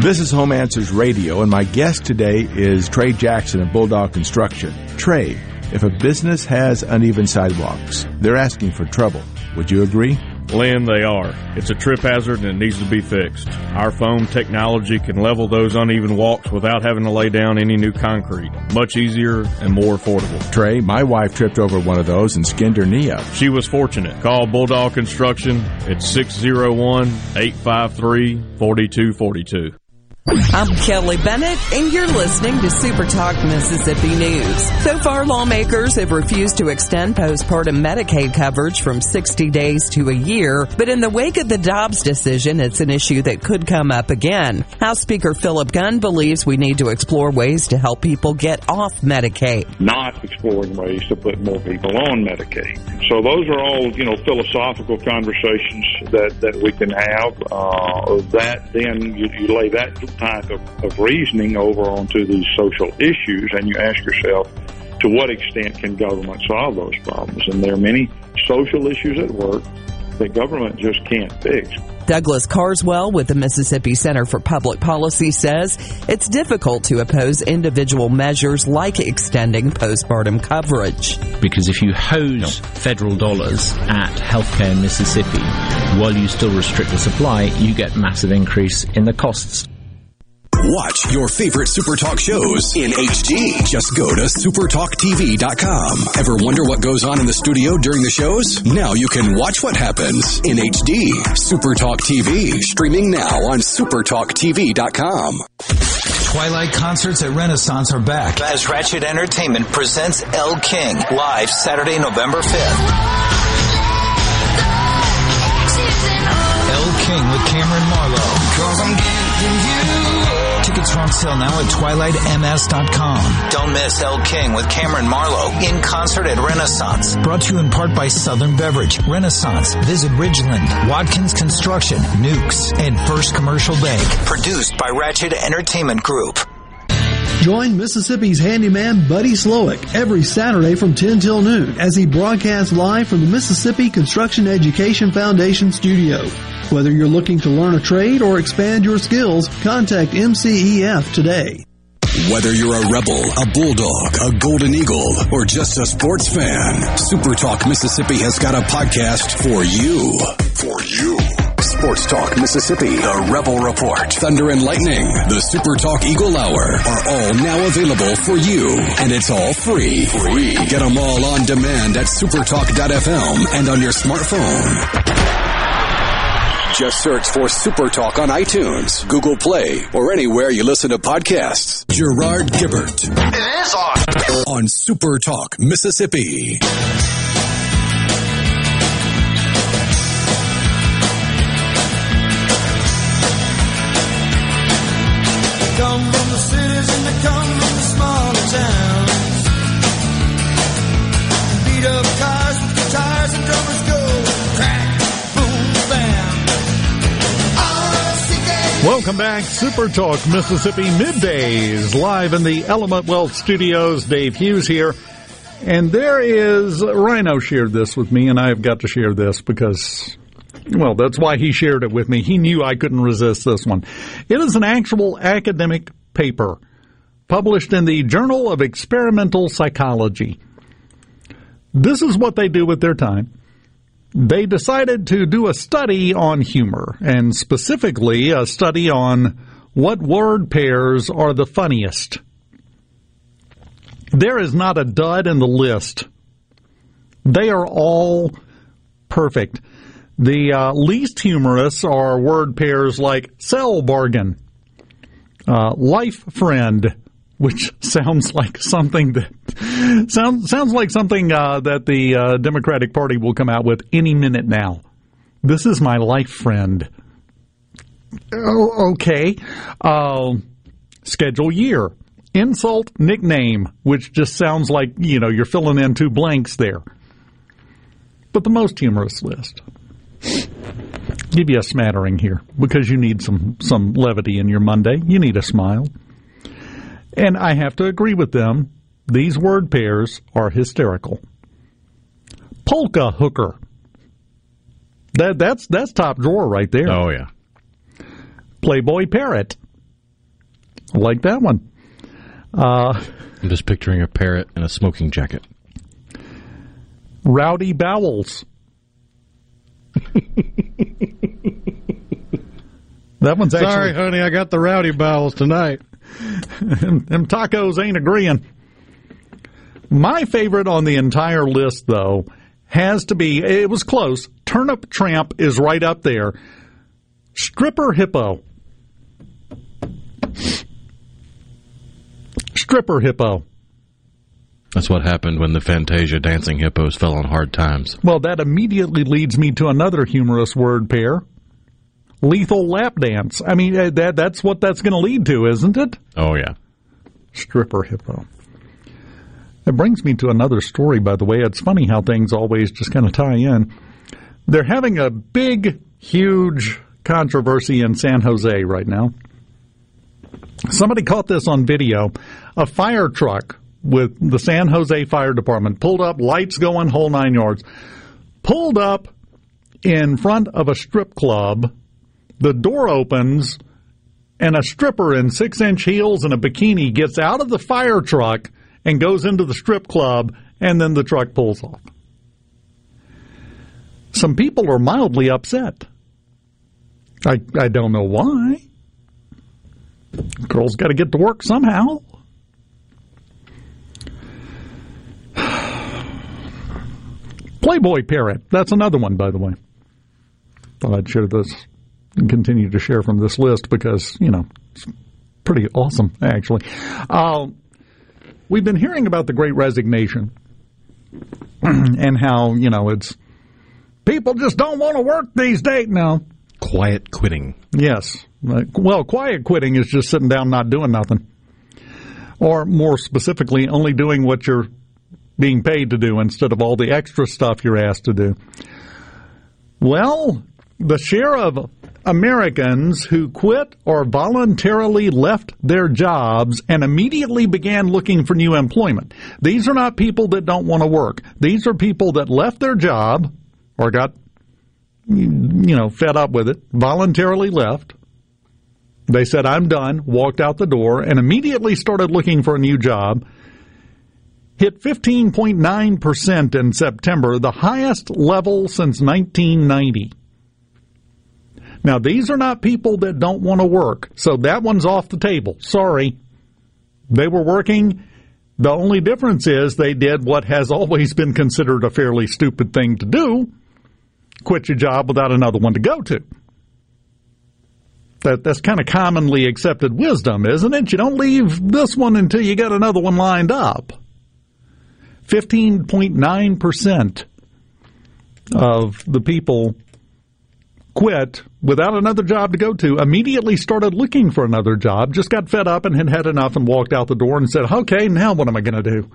This is Home Answers Radio, and my guest today is Trey Jackson of Bulldog Construction. Trey, if a business has uneven sidewalks, they're asking for trouble. Would you agree? Lynn, they are. It's a trip hazard and it needs to be fixed. Our foam technology can level those uneven walks without having to lay down any new concrete. Much easier and more affordable. Trey, my wife tripped over one of those and skinned her knee up. She was fortunate. Call Bulldog Construction at 601 853 4242. I'm Kelly Bennett, and you're listening to Super Talk Mississippi News. So far, lawmakers have refused to extend postpartum Medicaid coverage from 60 days to a year, but in the wake of the Dobbs decision, it's an issue that could come up again. House Speaker Philip Gunn believes we need to explore ways to help people get off Medicaid. Not exploring ways to put more people on Medicaid. So those are all, you know, philosophical conversations that, that we can have. Uh, that then you, you lay that type of, of reasoning over onto these social issues, and you ask yourself, to what extent can government solve those problems? And there are many social issues at work that government just can't fix. Douglas Carswell with the Mississippi Center for Public Policy says it's difficult to oppose individual measures like extending postpartum coverage. Because if you hose federal dollars at healthcare in Mississippi while you still restrict the supply, you get massive increase in the costs. Watch your favorite Super Talk shows in HD. Just go to supertalktv.com. Ever wonder what goes on in the studio during the shows? Now you can watch what happens in HD. Super Talk TV, streaming now on supertalktv.com. Twilight concerts at Renaissance are back as Ratchet Entertainment presents Elle King live Saturday, November 5th. Elle King with Cameron Marlowe. Tickets are on sale now at twilightms.com. Don't miss Elle King with Cameron Marlowe in concert at Renaissance. Brought to you in part by Southern Beverage, Renaissance, Visit Ridgeland, Watkins Construction, Newk's, and First Commercial Bank. Produced by Ratchet Entertainment Group. Join Mississippi's handyman Buddy Slowick every Saturday from 10 till noon as he broadcasts live from the Mississippi Construction Education Foundation studio. Whether you're looking to learn a trade or expand your skills, contact MCEF today. Whether you're a rebel, a bulldog, a golden eagle, or just a sports fan, Super Talk Mississippi has got a podcast for you. For you. Sports Talk Mississippi, The Rebel Report, Thunder and Lightning, The Super Talk Eagle Hour are all now available for you. And it's all free. Free. Get them all on demand at supertalk.fm and on your smartphone. Just search for Super Talk on iTunes, Google Play, or anywhere you listen to podcasts. Gerard Gibert. It is on. On Super Talk, Mississippi. Come from the cities and they come from the smaller towns. Beat up cars with guitars and drummers Welcome back, Super Talk Mississippi middays, live in the Element Wealth Studios. Dave Hughes here. And there is, Rhino shared this with me, and I have got to share this because, well, that's why he shared it with me. He knew I couldn't resist this one. It is an actual academic paper published in the Journal of Experimental Psychology. This is what they do with their time they decided to do a study on humor, and specifically a study on what word pairs are the funniest. There is not a dud in the list. They are all perfect. The uh, least humorous are word pairs like sell bargain, uh, life friend, which [LAUGHS] sounds like something that sounds sounds like something uh, that the uh, Democratic Party will come out with any minute now. This is my life friend. Oh, okay. Uh, schedule year. Insult nickname, which just sounds like, you know, you're filling in two blanks there. But the most humorous list. Give you a smattering here because you need some, some levity in your Monday. You need a smile. And I have to agree with them. These word pairs are hysterical. Polka hooker. That that's that's top drawer right there. Oh yeah. Playboy parrot. I like that one. Uh, I'm just picturing a parrot in a smoking jacket. Rowdy bowels. [LAUGHS] that one's actually. Sorry, honey, I got the rowdy bowels tonight. [LAUGHS] them tacos ain't agreeing. My favorite on the entire list, though, has to be. It was close. Turnip tramp is right up there. Stripper hippo. Stripper hippo. That's what happened when the Fantasia dancing hippos fell on hard times. Well, that immediately leads me to another humorous word pair. Lethal lap dance. I mean, uh, that that's what that's going to lead to, isn't it? Oh yeah. Stripper hippo. It brings me to another story, by the way. It's funny how things always just kind of tie in. They're having a big, huge controversy in San Jose right now. Somebody caught this on video. A fire truck with the San Jose Fire Department pulled up, lights going, whole nine yards. Pulled up in front of a strip club. The door opens, and a stripper in six inch heels and a bikini gets out of the fire truck and goes into the strip club, and then the truck pulls off. Some people are mildly upset. I, I don't know why. Girls got to get to work somehow. [SIGHS] Playboy parrot. That's another one, by the way. Thought I'd share this and continue to share from this list because, you know, it's pretty awesome, actually. Uh, we've been hearing about the great resignation [CLEARS THROAT] and how, you know, it's people just don't want to work these days now. Quiet quitting. Yes. Well, quiet quitting is just sitting down not doing nothing. Or more specifically, only doing what you're being paid to do instead of all the extra stuff you're asked to do. Well, the share of Americans who quit or voluntarily left their jobs and immediately began looking for new employment. These are not people that don't want to work. These are people that left their job or got, you know, fed up with it, voluntarily left. They said, I'm done, walked out the door, and immediately started looking for a new job. Hit 15.9% in September, the highest level since 1990. Now, these are not people that don't want to work, so that one's off the table. Sorry. They were working. The only difference is they did what has always been considered a fairly stupid thing to do quit your job without another one to go to. That, that's kind of commonly accepted wisdom, isn't it? You don't leave this one until you get another one lined up. 15.9% of the people quit without another job to go to, immediately started looking for another job, just got fed up and had had enough and walked out the door and said, okay, now what am I going to do?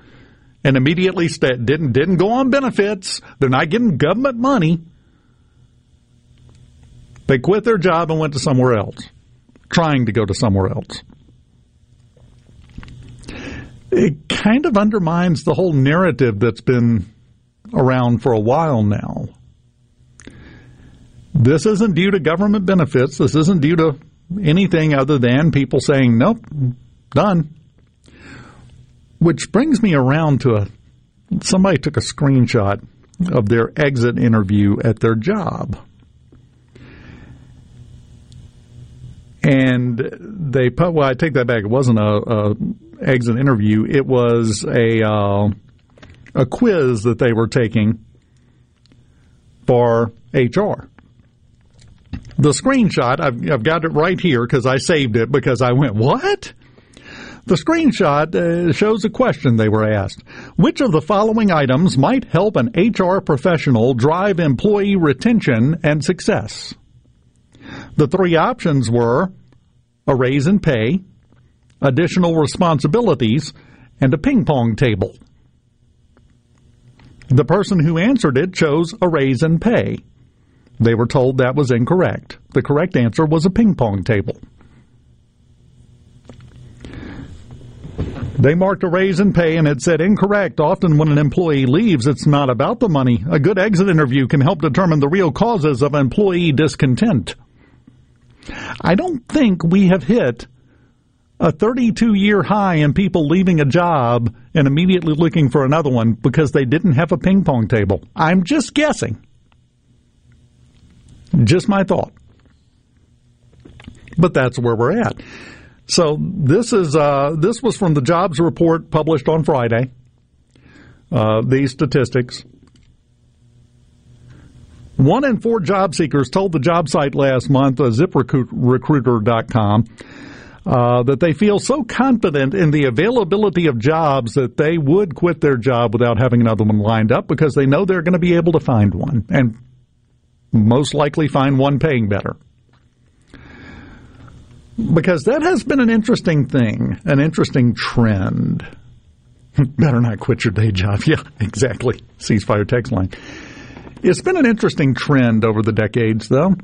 And immediately st- didn't, didn't go on benefits. They're not getting government money. They quit their job and went to somewhere else, trying to go to somewhere else. It kind of undermines the whole narrative that's been around for a while now. This isn't due to government benefits. This isn't due to anything other than people saying, nope, done. Which brings me around to a somebody took a screenshot of their exit interview at their job. and they put. Well, I take that back. It wasn't a, a exit interview. It was a uh, a quiz that they were taking for HR. The screenshot, I've, I've got it right here because I saved it because I went, what? The screenshot uh, shows a question they were asked. Which of the following items might help an HR professional drive employee retention and success? The three options were a raise in pay, additional responsibilities, and a ping pong table. The person who answered it chose a raise in pay. They were told that was incorrect. The correct answer was a ping pong table. They marked a raise in pay and it said incorrect. Often when an employee leaves, it's not about the money. A good exit interview can help determine the real causes of employee discontent. I don't think we have hit a 32 year high in people leaving a job and immediately looking for another one because they didn't have a ping pong table. I'm just guessing. Just my thought. But that's where we're at. So this is uh, this was from the jobs report published on Friday. Uh, these statistics. One in four job seekers told the job site last month, uh, ZipRecruiter.com, uh, that they feel so confident in the availability of jobs that they would quit their job without having another one lined up because they know they're going to be able to find one and most likely find one paying better because that has been an interesting thing, an interesting trend. [LAUGHS] Better not quit your day job. [LAUGHS] Yeah, exactly. Ceasefire text line. It's been an interesting trend over the decades, though.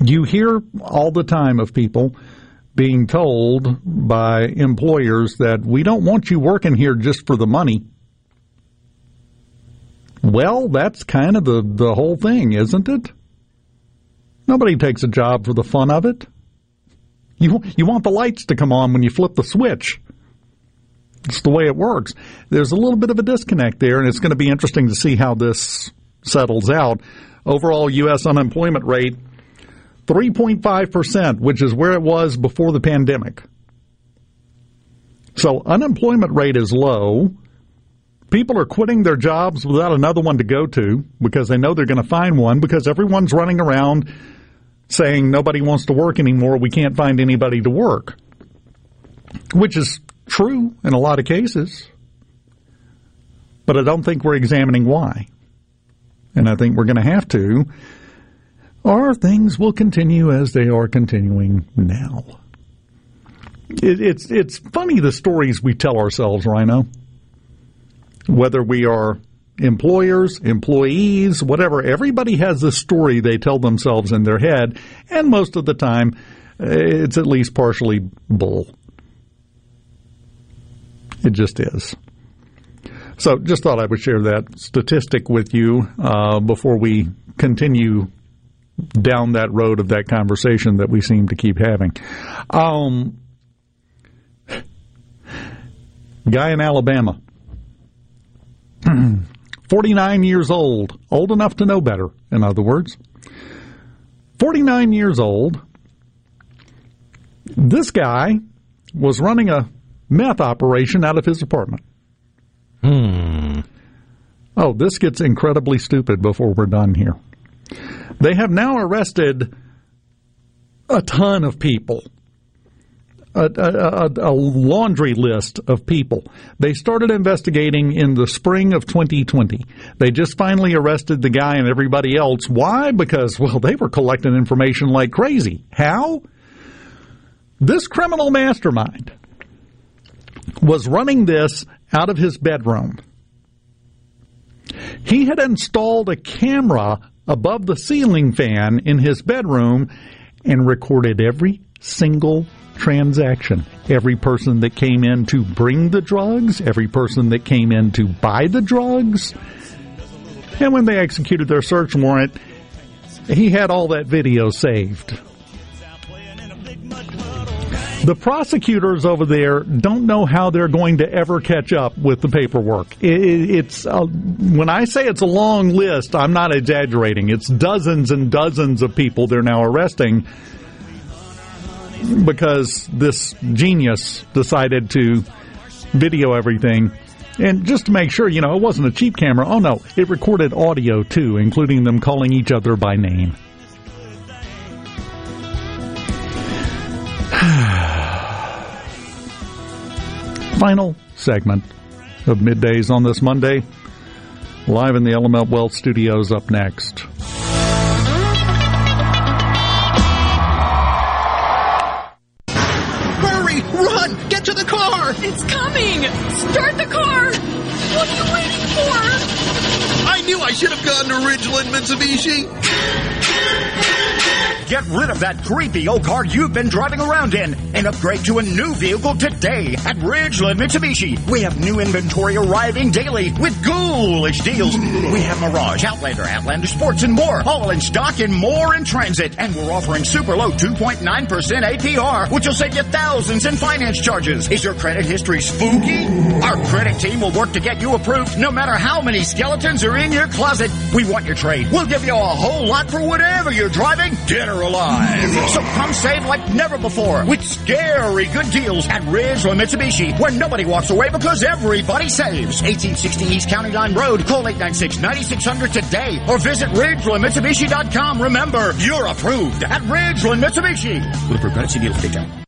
You hear all the time of people being told by employers that we don't want you working here just for the money. Well, that's kind of the, the whole thing, isn't it? Nobody takes a job for the fun of it. You you want the lights to come on when you flip the switch. It's the way it works. There's a little bit of a disconnect there, and it's going to be interesting to see how this settles out. Overall, U.S. unemployment rate 3.5%, which is where it was before the pandemic. So unemployment rate is low. People are quitting their jobs without another one to go to because they know they're going to find one because everyone's running around saying nobody wants to work anymore, we can't find anybody to work. Which is true in a lot of cases. But I don't think we're examining why. And I think we're going to have to, or things will continue as they are continuing now. It, it's it's funny the stories we tell ourselves, Rhino. Whether we are employers, employees, whatever. Everybody has a story they tell themselves in their head, and most of the time, it's at least partially bull. It just is. So, just thought I would share that statistic with you uh, before we continue down that road of that conversation that we seem to keep having. Um, guy in Alabama. [CLEARS THROAT] 49 years old, old enough to know better, in other words. 49 years old. This guy was running a meth operation out of his apartment. Hmm. Oh, this gets incredibly stupid before we're done here. They have now arrested a ton of people a, a, a, laundry list of people. They started investigating in the spring of 2020. They just finally arrested the guy and everybody else. Why? Because, well, they were collecting information like crazy. How? This criminal mastermind was running this out of his bedroom. He had installed a camera above the ceiling fan in his bedroom and recorded every single transaction. Every person that came in to bring the drugs, every person that came in to buy the drugs. And when they executed their search warrant, he had all that video saved. The prosecutors over there don't know how they're going to ever catch up with the paperwork. it's when I say it's a long list, I'm not exaggerating. It's dozens and dozens of people they're now arresting because this genius decided to video everything. And just to make sure, you know, it wasn't a cheap camera. Oh no, it recorded audio too, including them calling each other by name. [SIGHS] Final segment of middays on this Monday. Live in the Element Wealth studios up next. Should have gone to Ridgeland Mitsubishi. Get rid of that creepy old car you've been driving around in and upgrade to a new vehicle today at Ridgeland Mitsubishi. We have new inventory arriving daily with ghoulish deals. We have Mirage, Outlander, Outlander Sports, and more, all in stock and more in transit. And we're offering super low 2.9% APR, which will save you thousands in finance charges. Is your credit history spooky? Our credit team will work to get you approved no matter how many skeletons are in your closet. We want your trade. We'll give you a whole lot for whatever you're driving, dead or alive. So come save like never before with scary good deals at Ridgeland Mitsubishi, where nobody walks away because everybody saves. 1860 East County Line Road. Call 896-9600 today or visit RidgelandMitsubishi.com. Remember, you're approved at Ridgeland Mitsubishi. With approved credit, see deal for detail.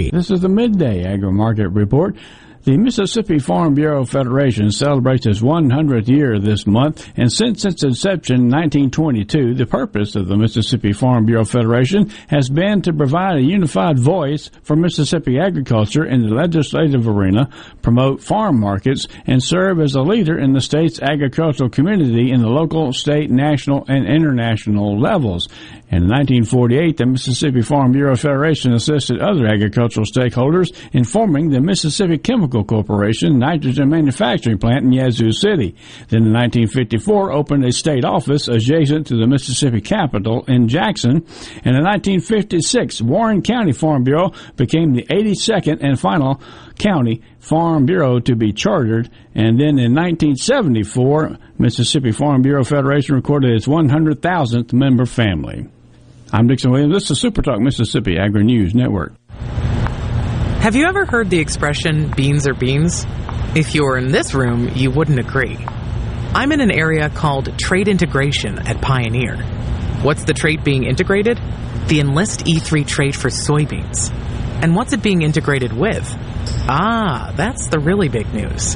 This is the Midday Agri Market Report. The Mississippi Farm Bureau Federation celebrates its 100th year this month, and since its inception in 1922, the purpose of the Mississippi Farm Bureau Federation has been to provide a unified voice for Mississippi agriculture in the legislative arena, promote farm markets, and serve as a leader in the state's agricultural community in the local, state, national, and international levels. In 1948, the Mississippi Farm Bureau Federation assisted other agricultural stakeholders in forming the Mississippi Chemical Corporation nitrogen manufacturing plant in Yazoo City. Then in 1954, opened a state office adjacent to the Mississippi Capitol in Jackson. And in 1956, Warren County Farm Bureau became the 82nd and final county farm bureau to be chartered. And then in 1974, Mississippi Farm Bureau Federation recorded its 100,000th member family. I'm Dixon Williams. This is Super Talk Mississippi Agri News Network. Have you ever heard the expression beans are beans? If you were in this room, you wouldn't agree. I'm in an area called trait integration at Pioneer. What's the trait being integrated? The Enlist E3 trait for soybeans. And what's it being integrated with? Ah, that's the really big news.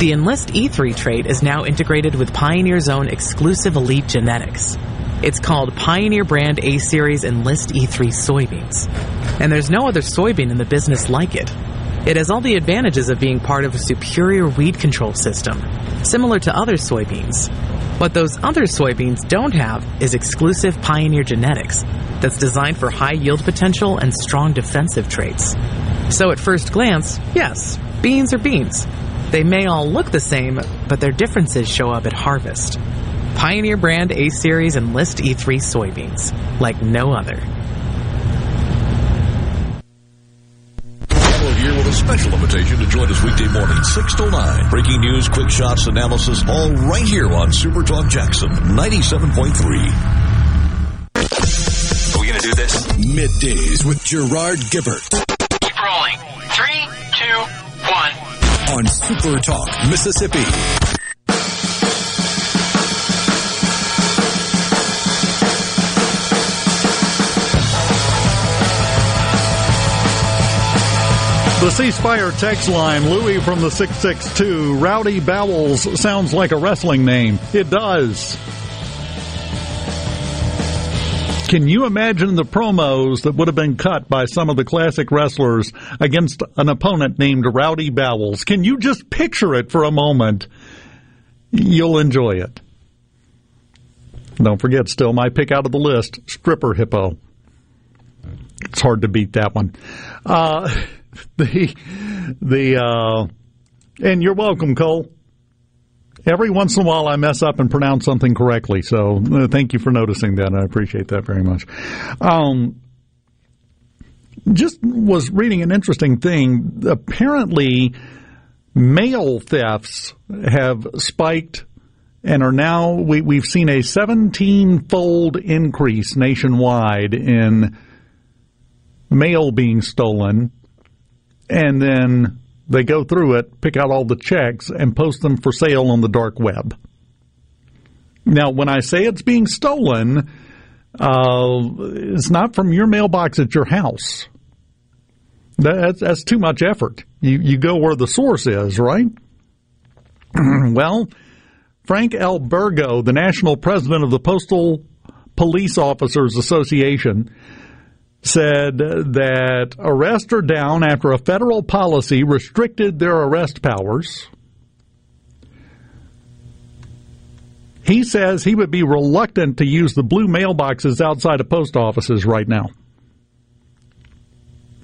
The Enlist E3 trait is now integrated with Pioneer's own exclusive elite genetics. It's called Pioneer Brand A Series Enlist E3 soybeans. And there's no other soybean in the business like it. It has all the advantages of being part of a superior weed control system, similar to other soybeans. What those other soybeans don't have is exclusive Pioneer genetics that's designed for high yield potential and strong defensive traits. So at first glance, yes, beans are beans. They may all look the same, but their differences show up at harvest. Pioneer brand A Series Enlist E3 soybeans, like no other. here with a special invitation to join us weekday morning, 6 to 9. Breaking news, quick shots, analysis, all right here on Super Talk Jackson 97.3. Are we going to do this? Middays with Gerard Gibert. Keep rolling. Three, two, one. On Super Talk, Mississippi. The ceasefire text line, Louis from the 662. Rowdy Bowels sounds like a wrestling name. It does. Can you imagine the promos that would have been cut by some of the classic wrestlers against an opponent named Rowdy Bowels? Can you just picture it for a moment? You'll enjoy it. Don't forget, still my pick out of the list, Stripper Hippo. It's hard to beat that one. Uh, [LAUGHS] [LAUGHS] the the uh, and you're welcome, Cole. Every once in a while, I mess up and pronounce something correctly. So uh, thank you for noticing that. I appreciate that very much. Um, just was reading an interesting thing. Apparently, mail thefts have spiked and are now we, we've seen a 17 fold increase nationwide in mail being stolen and then they go through it, pick out all the checks, and post them for sale on the dark web. Now, when I say it's being stolen, uh, it's not from your mailbox at your house. That's, that's too much effort. You, you go where the source is, right? [CLEARS THROAT] well, Frank Albergo, the national president of the Postal Police Officers Association, said that arrests are down after a federal policy restricted their arrest powers. He says he would be reluctant to use the blue mailboxes outside of post offices right now.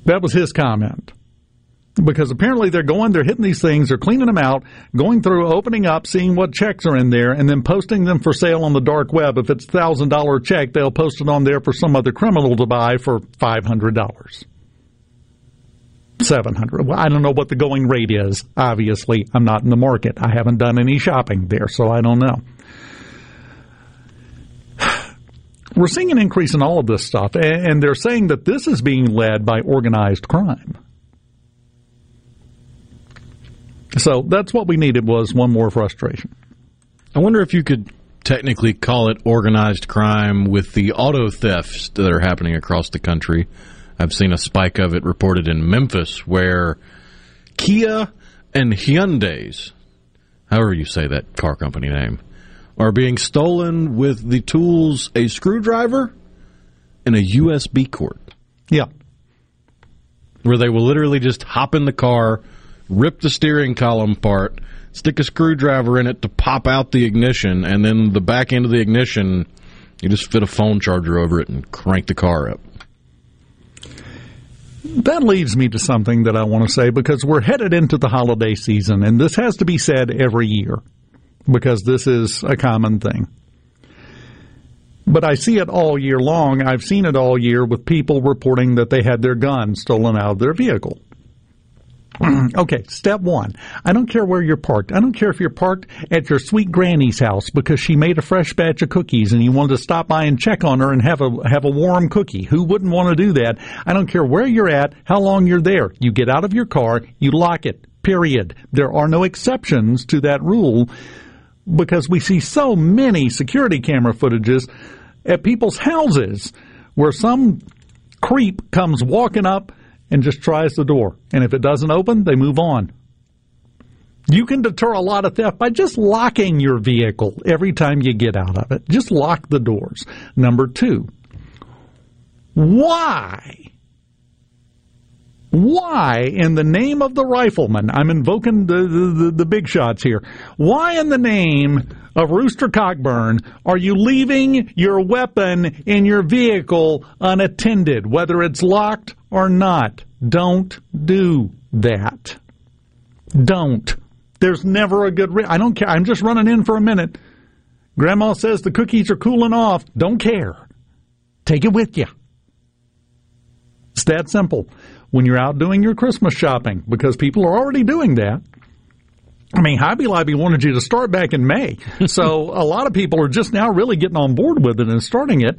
That was his comment because apparently they're going, they're hitting these things, they're cleaning them out, going through, opening up, seeing what checks are in there, and then posting them for sale on the dark web. If it's a thousand dollar check, they'll post it on there for some other criminal to buy for five hundred dollars. Seven hundred. Well, I don't know what the going rate is. Obviously, I'm not in the market. I haven't done any shopping there, so I don't know. We're seeing an increase in all of this stuff, and they're saying that this is being led by organized crime. So that's what we needed was one more frustration. I wonder if you could technically call it organized crime with the auto thefts that are happening across the country. I've seen a spike of it reported in Memphis where Kia and Hyundai's, however you say that car company name, are being stolen with the tools a screwdriver and a USB cord. Yeah. Where they will literally just hop in the car, rip the steering column apart, stick a screwdriver in it to pop out the ignition, and then the back end of the ignition, you just fit a phone charger over it and crank the car up. That leads me to something that I want to say because we're headed into the holiday season, and this has to be said every year because this is a common thing. But I see it all year long. I've seen it all year with people reporting that they had their gun stolen out of their vehicle. [CLEARS THROAT] okay, step one. I don't care where you're parked. I don't care if you're parked at your sweet granny's house because she made a fresh batch of cookies and you wanted to stop by and check on her and have a have a warm cookie. Who wouldn't want to do that? I don't care where you're at, how long you're there. You get out of your car, you lock it. Period. There are no exceptions to that rule because we see so many security camera footages at people's houses where some creep comes walking up and just tries the door. And if it doesn't open, they move on. You can deter a lot of theft by just locking your vehicle every time you get out of it. Just lock the doors. Number two, why? Why, in the name of the rifleman, I'm invoking the, the, the, big shots here, why in the name of Rooster Cogburn are you leaving your weapon in your vehicle unattended, whether it's locked or not? Don't do that. Don't. There's never a good. Re- I don't care. I'm just running in for a minute. Grandma says the cookies are cooling off. Don't care. Take it with you. It's that simple when you're out doing your Christmas shopping because people are already doing that. I mean, Hobby Lobby wanted you to start back in May. [LAUGHS] So a lot of people are just now really getting on board with it and starting it.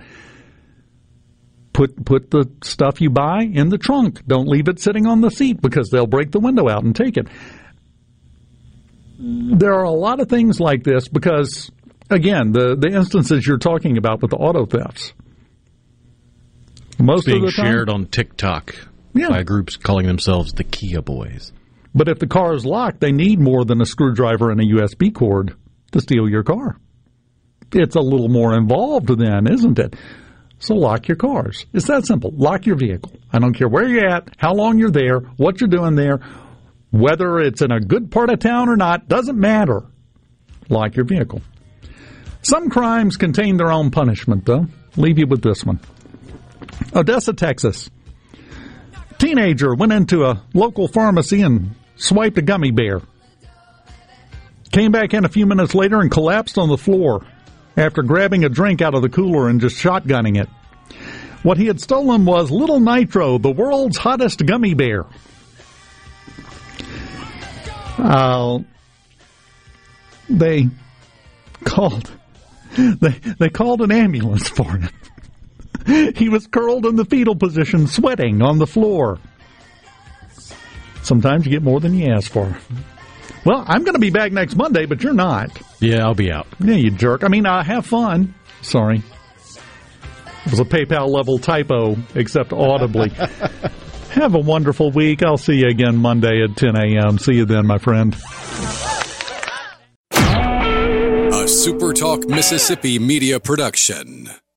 Put put the stuff you buy in the trunk. Don't leave it sitting on the seat because they'll break the window out and take it. There are a lot of things like this because again, the the instances you're talking about with the auto thefts. Most being of the time, shared on TikTok yeah. by groups calling themselves the Kia Boys. But if the car is locked, they need more than a screwdriver and a USB cord to steal your car. It's a little more involved then, isn't it? So lock your cars. It's that simple. Lock your vehicle. I don't care where you're at, how long you're there, what you're doing there, whether it's in a good part of town or not, doesn't matter. Lock your vehicle. Some crimes contain their own punishment, though. Leave you with this one. Odessa, Texas. Teenager went into a local pharmacy and swiped a gummy bear. Came back in a few minutes later and collapsed on the floor after grabbing a drink out of the cooler and just shotgunning it. What he had stolen was Little Nitro, the world's hottest gummy bear. Uh, they called they they called an ambulance for him. [LAUGHS] he was curled in the fetal position, sweating on the floor. Sometimes you get more than you ask for. Well, I'm going to be back next Monday, but you're not. Yeah, I'll be out. Yeah, you jerk. I mean, uh, have fun. Sorry. It was a PayPal level typo, except audibly. [LAUGHS] have a wonderful week. I'll see you again Monday at 10 a.m. See you then, my friend. A SuperTalk Mississippi media production.